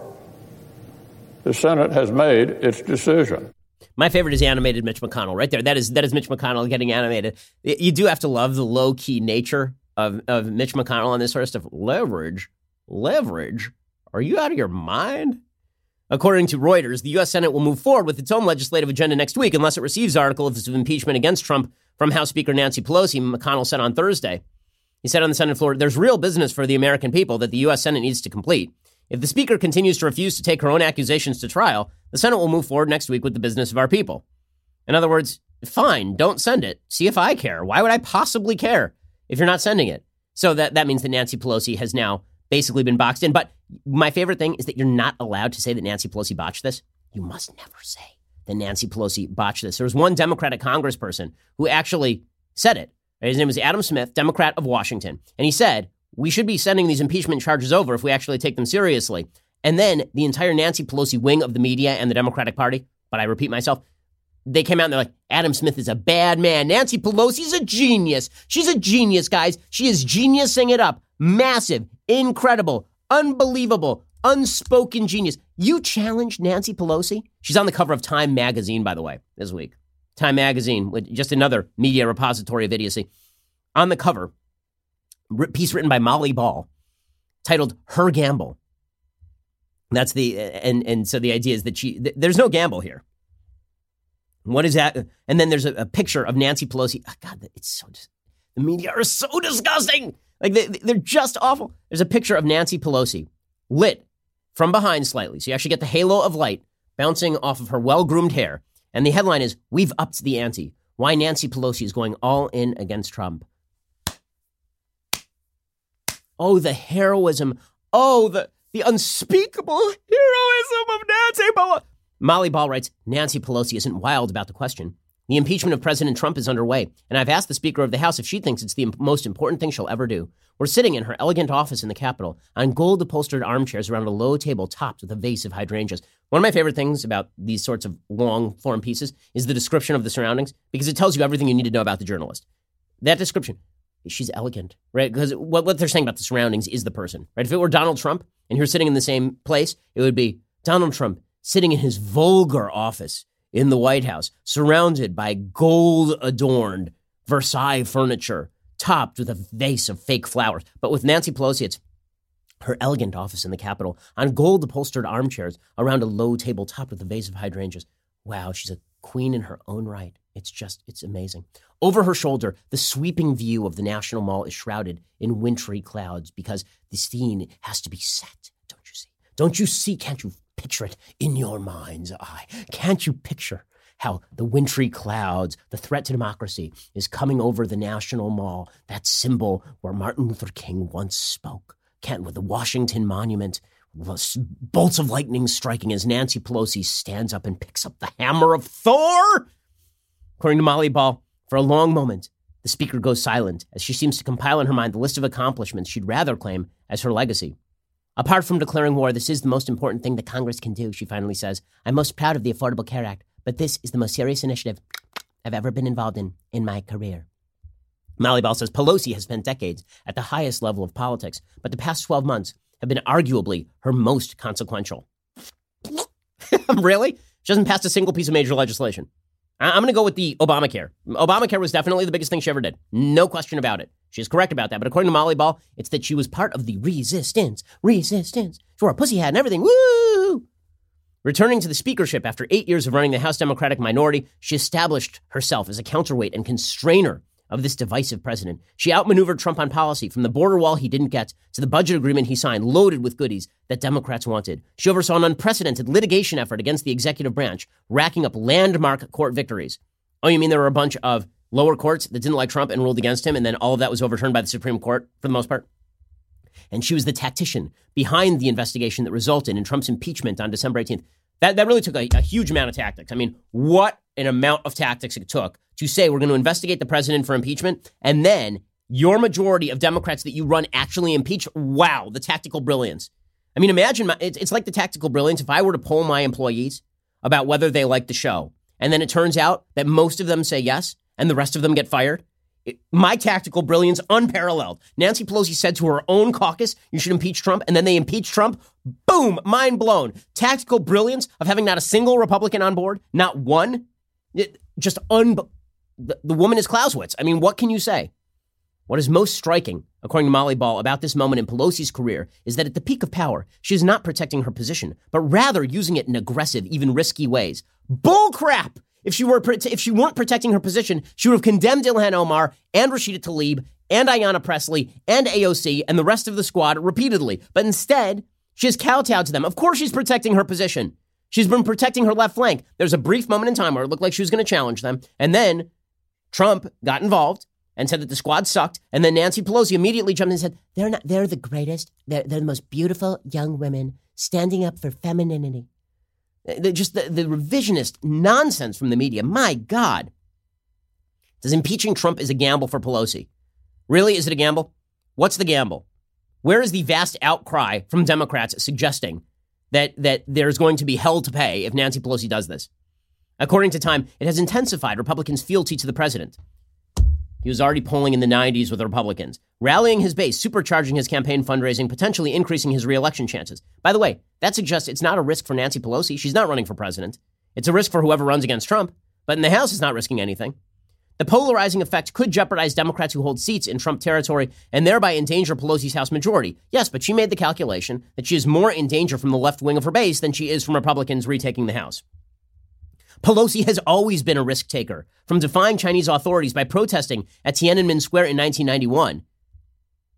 The Senate has made its decision. My favorite is animated Mitch McConnell right there. That is that is Mitch McConnell getting animated. You do have to love the low key nature of, of Mitch McConnell on this sort of stuff. Leverage, leverage. Are you out of your mind? According to Reuters, the U.S. Senate will move forward with its own legislative agenda next week unless it receives articles of impeachment against Trump from House Speaker Nancy Pelosi, McConnell said on Thursday. He said on the Senate floor, There's real business for the American people that the U.S. Senate needs to complete. If the Speaker continues to refuse to take her own accusations to trial, the Senate will move forward next week with the business of our people. In other words, fine, don't send it. See if I care. Why would I possibly care if you're not sending it? So that, that means that Nancy Pelosi has now basically been boxed in. But my favorite thing is that you're not allowed to say that Nancy Pelosi botched this. You must never say that Nancy Pelosi botched this. There was one Democratic congressperson who actually said it. His name was Adam Smith, Democrat of Washington. And he said, We should be sending these impeachment charges over if we actually take them seriously. And then the entire Nancy Pelosi wing of the media and the Democratic Party, but I repeat myself, they came out and they're like, Adam Smith is a bad man. Nancy Pelosi's a genius. She's a genius, guys. She is geniusing it up. Massive, incredible, unbelievable, unspoken genius. You challenge Nancy Pelosi? She's on the cover of Time magazine, by the way, this week. Time magazine, just another media repository of idiocy. On the cover, piece written by Molly Ball, titled "Her Gamble." That's the and and so the idea is that she there's no gamble here. What is that? And then there's a, a picture of Nancy Pelosi. Oh God, it's so the media are so disgusting. Like they, they're just awful. There's a picture of Nancy Pelosi lit from behind slightly, so you actually get the halo of light bouncing off of her well groomed hair. And the headline is We've upped the ante. Why Nancy Pelosi is going all in against Trump. Oh, the heroism. Oh, the, the unspeakable heroism of Nancy Pelosi. Molly Ball writes Nancy Pelosi isn't wild about the question. The impeachment of President Trump is underway, and I've asked the Speaker of the House if she thinks it's the most important thing she'll ever do. We're sitting in her elegant office in the Capitol on gold upholstered armchairs around a low table topped with a vase of hydrangeas. One of my favorite things about these sorts of long form pieces is the description of the surroundings because it tells you everything you need to know about the journalist. That description, she's elegant, right? Because what, what they're saying about the surroundings is the person, right? If it were Donald Trump and you're sitting in the same place, it would be Donald Trump sitting in his vulgar office in the White House, surrounded by gold adorned Versailles furniture topped with a vase of fake flowers. But with Nancy Pelosi, it's her elegant office in the Capitol on gold upholstered armchairs around a low table topped with a vase of hydrangeas. Wow, she's a queen in her own right. It's just, it's amazing. Over her shoulder, the sweeping view of the National Mall is shrouded in wintry clouds because the scene has to be set. Don't you see? Don't you see? Can't you picture it in your mind's eye? Can't you picture how the wintry clouds, the threat to democracy, is coming over the National Mall, that symbol where Martin Luther King once spoke. Kent with the Washington Monument, bolts of lightning striking as Nancy Pelosi stands up and picks up the hammer of Thor. According to Molly Ball, for a long moment, the speaker goes silent as she seems to compile in her mind the list of accomplishments she'd rather claim as her legacy. Apart from declaring war, this is the most important thing that Congress can do, she finally says. I'm most proud of the Affordable Care Act but this is the most serious initiative I've ever been involved in in my career. Molly Ball says Pelosi has spent decades at the highest level of politics, but the past 12 months have been arguably her most consequential. really? She hasn't passed a single piece of major legislation. I- am going to go with the Obamacare. Obamacare was definitely the biggest thing she ever did. No question about it. She's correct about that. But according to Molly Ball, it's that she was part of the resistance. Resistance. She wore a pussy hat and everything. Woo! Returning to the speakership after eight years of running the House Democratic minority, she established herself as a counterweight and constrainer of this divisive president. She outmaneuvered Trump on policy from the border wall he didn't get to the budget agreement he signed loaded with goodies that Democrats wanted. She oversaw an unprecedented litigation effort against the executive branch, racking up landmark court victories. Oh, you mean there were a bunch of lower courts that didn't like Trump and ruled against him, and then all of that was overturned by the Supreme Court for the most part? and she was the tactician behind the investigation that resulted in Trump's impeachment on December 18th. That, that really took a, a huge amount of tactics. I mean, what an amount of tactics it took to say we're going to investigate the president for impeachment, and then your majority of Democrats that you run actually impeach. Wow, the tactical brilliance. I mean, imagine my, it's, it's like the tactical brilliance. If I were to poll my employees about whether they like the show, and then it turns out that most of them say yes, and the rest of them get fired, my tactical brilliance unparalleled. Nancy Pelosi said to her own caucus, you should impeach Trump, and then they impeached Trump. Boom, mind blown. Tactical brilliance of having not a single Republican on board, not one. It, just un. The, the woman is Clausewitz. I mean, what can you say? What is most striking, according to Molly Ball, about this moment in Pelosi's career is that at the peak of power, she is not protecting her position, but rather using it in aggressive, even risky ways. Bull crap! If she were if she weren't protecting her position, she would have condemned Ilhan Omar and Rashida Tlaib and Ayanna Presley and AOC and the rest of the squad repeatedly. But instead, she has kowtowed to them. Of course, she's protecting her position. She's been protecting her left flank. There's a brief moment in time where it looked like she was going to challenge them, and then Trump got involved, and said that the squad sucked. And then Nancy Pelosi immediately jumped in and said, They're not they're the greatest. They're, they're the most beautiful young women standing up for femininity. Uh, They're just the, the revisionist nonsense from the media. My God. Does impeaching Trump is a gamble for Pelosi? Really? Is it a gamble? What's the gamble? Where is the vast outcry from Democrats suggesting that, that there's going to be hell to pay if Nancy Pelosi does this? According to Time, it has intensified Republicans' fealty to the president. He was already polling in the 90s with the Republicans, rallying his base, supercharging his campaign fundraising, potentially increasing his reelection chances. By the way, that suggests it's not a risk for Nancy Pelosi. She's not running for president. It's a risk for whoever runs against Trump. But in the House, it's not risking anything. The polarizing effect could jeopardize Democrats who hold seats in Trump territory and thereby endanger Pelosi's House majority. Yes, but she made the calculation that she is more in danger from the left wing of her base than she is from Republicans retaking the House. Pelosi has always been a risk taker, from defying Chinese authorities by protesting at Tiananmen Square in 1991.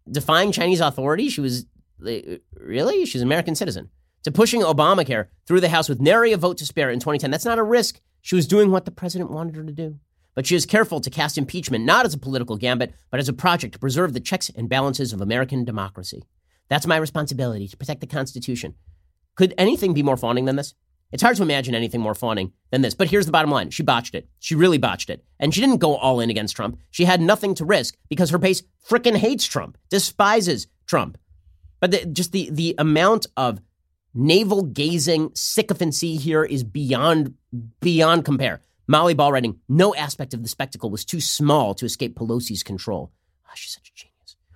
Defying Chinese authorities? She was really? She's an American citizen. To pushing Obamacare through the House with nary a vote to spare in 2010. That's not a risk. She was doing what the president wanted her to do. But she is careful to cast impeachment not as a political gambit, but as a project to preserve the checks and balances of American democracy. That's my responsibility to protect the Constitution. Could anything be more fawning than this? It's hard to imagine anything more fawning than this. But here's the bottom line she botched it. She really botched it. And she didn't go all in against Trump. She had nothing to risk because her base frickin' hates Trump, despises Trump. But the, just the, the amount of navel gazing sycophancy here is beyond beyond compare. Molly Ball writing, no aspect of the spectacle was too small to escape Pelosi's control. Oh, she's such a genius.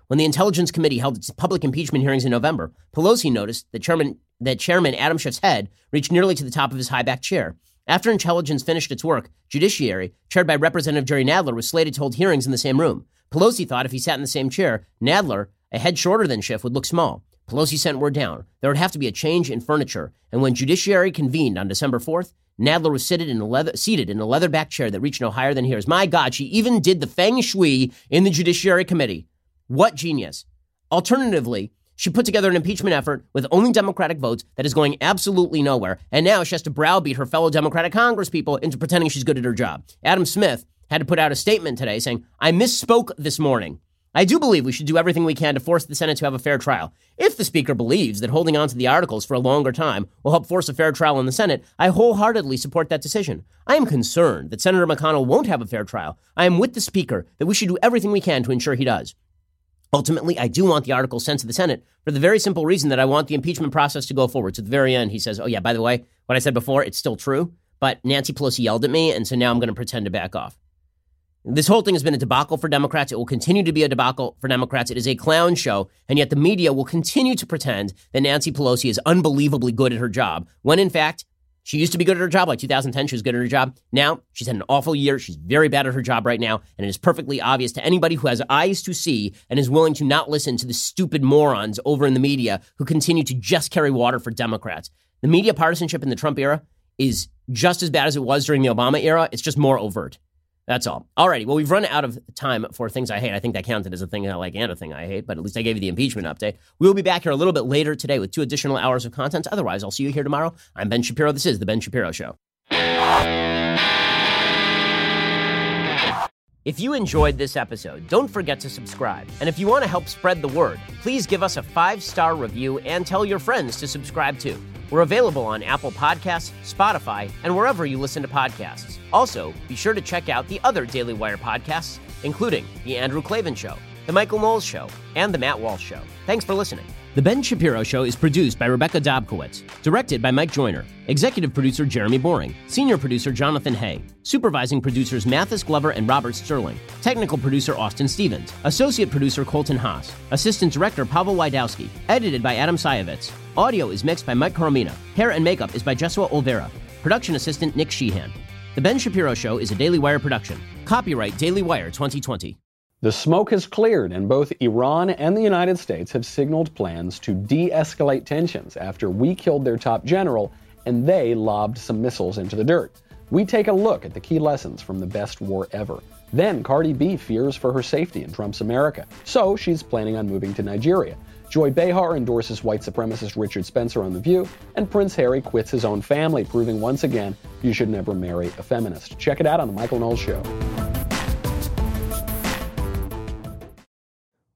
When the Intelligence Committee held its public impeachment hearings in November, Pelosi noticed that Chairman that Chairman Adam Schiff's head reached nearly to the top of his high back chair. After intelligence finished its work, Judiciary, chaired by Representative Jerry Nadler, was slated to hold hearings in the same room. Pelosi thought if he sat in the same chair, Nadler, a head shorter than Schiff, would look small. Pelosi sent word down. There would have to be a change in furniture, and when Judiciary convened on December 4th, Nadler was seated in a leather, seated in a leather back chair that reached no higher than hers. My God, she even did the feng shui in the Judiciary Committee. What genius. Alternatively, she put together an impeachment effort with only Democratic votes that is going absolutely nowhere. And now she has to browbeat her fellow Democratic congresspeople into pretending she's good at her job. Adam Smith had to put out a statement today saying, I misspoke this morning. I do believe we should do everything we can to force the Senate to have a fair trial. If the Speaker believes that holding on to the articles for a longer time will help force a fair trial in the Senate, I wholeheartedly support that decision. I am concerned that Senator McConnell won't have a fair trial. I am with the Speaker that we should do everything we can to ensure he does. Ultimately, I do want the article sent to the Senate for the very simple reason that I want the impeachment process to go forward. To the very end, he says, Oh, yeah, by the way, what I said before, it's still true, but Nancy Pelosi yelled at me, and so now I'm going to pretend to back off. This whole thing has been a debacle for Democrats. It will continue to be a debacle for Democrats. It is a clown show, and yet the media will continue to pretend that Nancy Pelosi is unbelievably good at her job, when in fact, she used to be good at her job. Like 2010, she was good at her job. Now, she's had an awful year. She's very bad at her job right now. And it is perfectly obvious to anybody who has eyes to see and is willing to not listen to the stupid morons over in the media who continue to just carry water for Democrats. The media partisanship in the Trump era is just as bad as it was during the Obama era. It's just more overt. That's all. Alrighty. Well, we've run out of time for things I hate. I think that counted as a thing I like and a thing I hate, but at least I gave you the impeachment update. We will be back here a little bit later today with two additional hours of content. Otherwise, I'll see you here tomorrow. I'm Ben Shapiro. This is The Ben Shapiro Show. If you enjoyed this episode, don't forget to subscribe. And if you want to help spread the word, please give us a five star review and tell your friends to subscribe too. We're available on Apple Podcasts, Spotify, and wherever you listen to podcasts. Also, be sure to check out the other Daily Wire podcasts, including The Andrew Klavan Show, The Michael Knowles Show, and The Matt Walsh Show. Thanks for listening. The Ben Shapiro Show is produced by Rebecca Dobkowitz, directed by Mike Joyner, executive producer Jeremy Boring, senior producer Jonathan Hay, supervising producers Mathis Glover and Robert Sterling, technical producer Austin Stevens, associate producer Colton Haas, assistant director Pavel Wydowski, edited by Adam Sayevitz. Audio is mixed by Mike Coromina. Hair and makeup is by Jesua Olvera. Production assistant Nick Sheehan. The Ben Shapiro Show is a Daily Wire production. Copyright Daily Wire 2020. The smoke has cleared, and both Iran and the United States have signaled plans to de escalate tensions after we killed their top general and they lobbed some missiles into the dirt. We take a look at the key lessons from the best war ever. Then Cardi B fears for her safety in Trump's America, so she's planning on moving to Nigeria. Joy Behar endorses white supremacist Richard Spencer on The View, and Prince Harry quits his own family, proving once again you should never marry a feminist. Check it out on The Michael Knowles Show.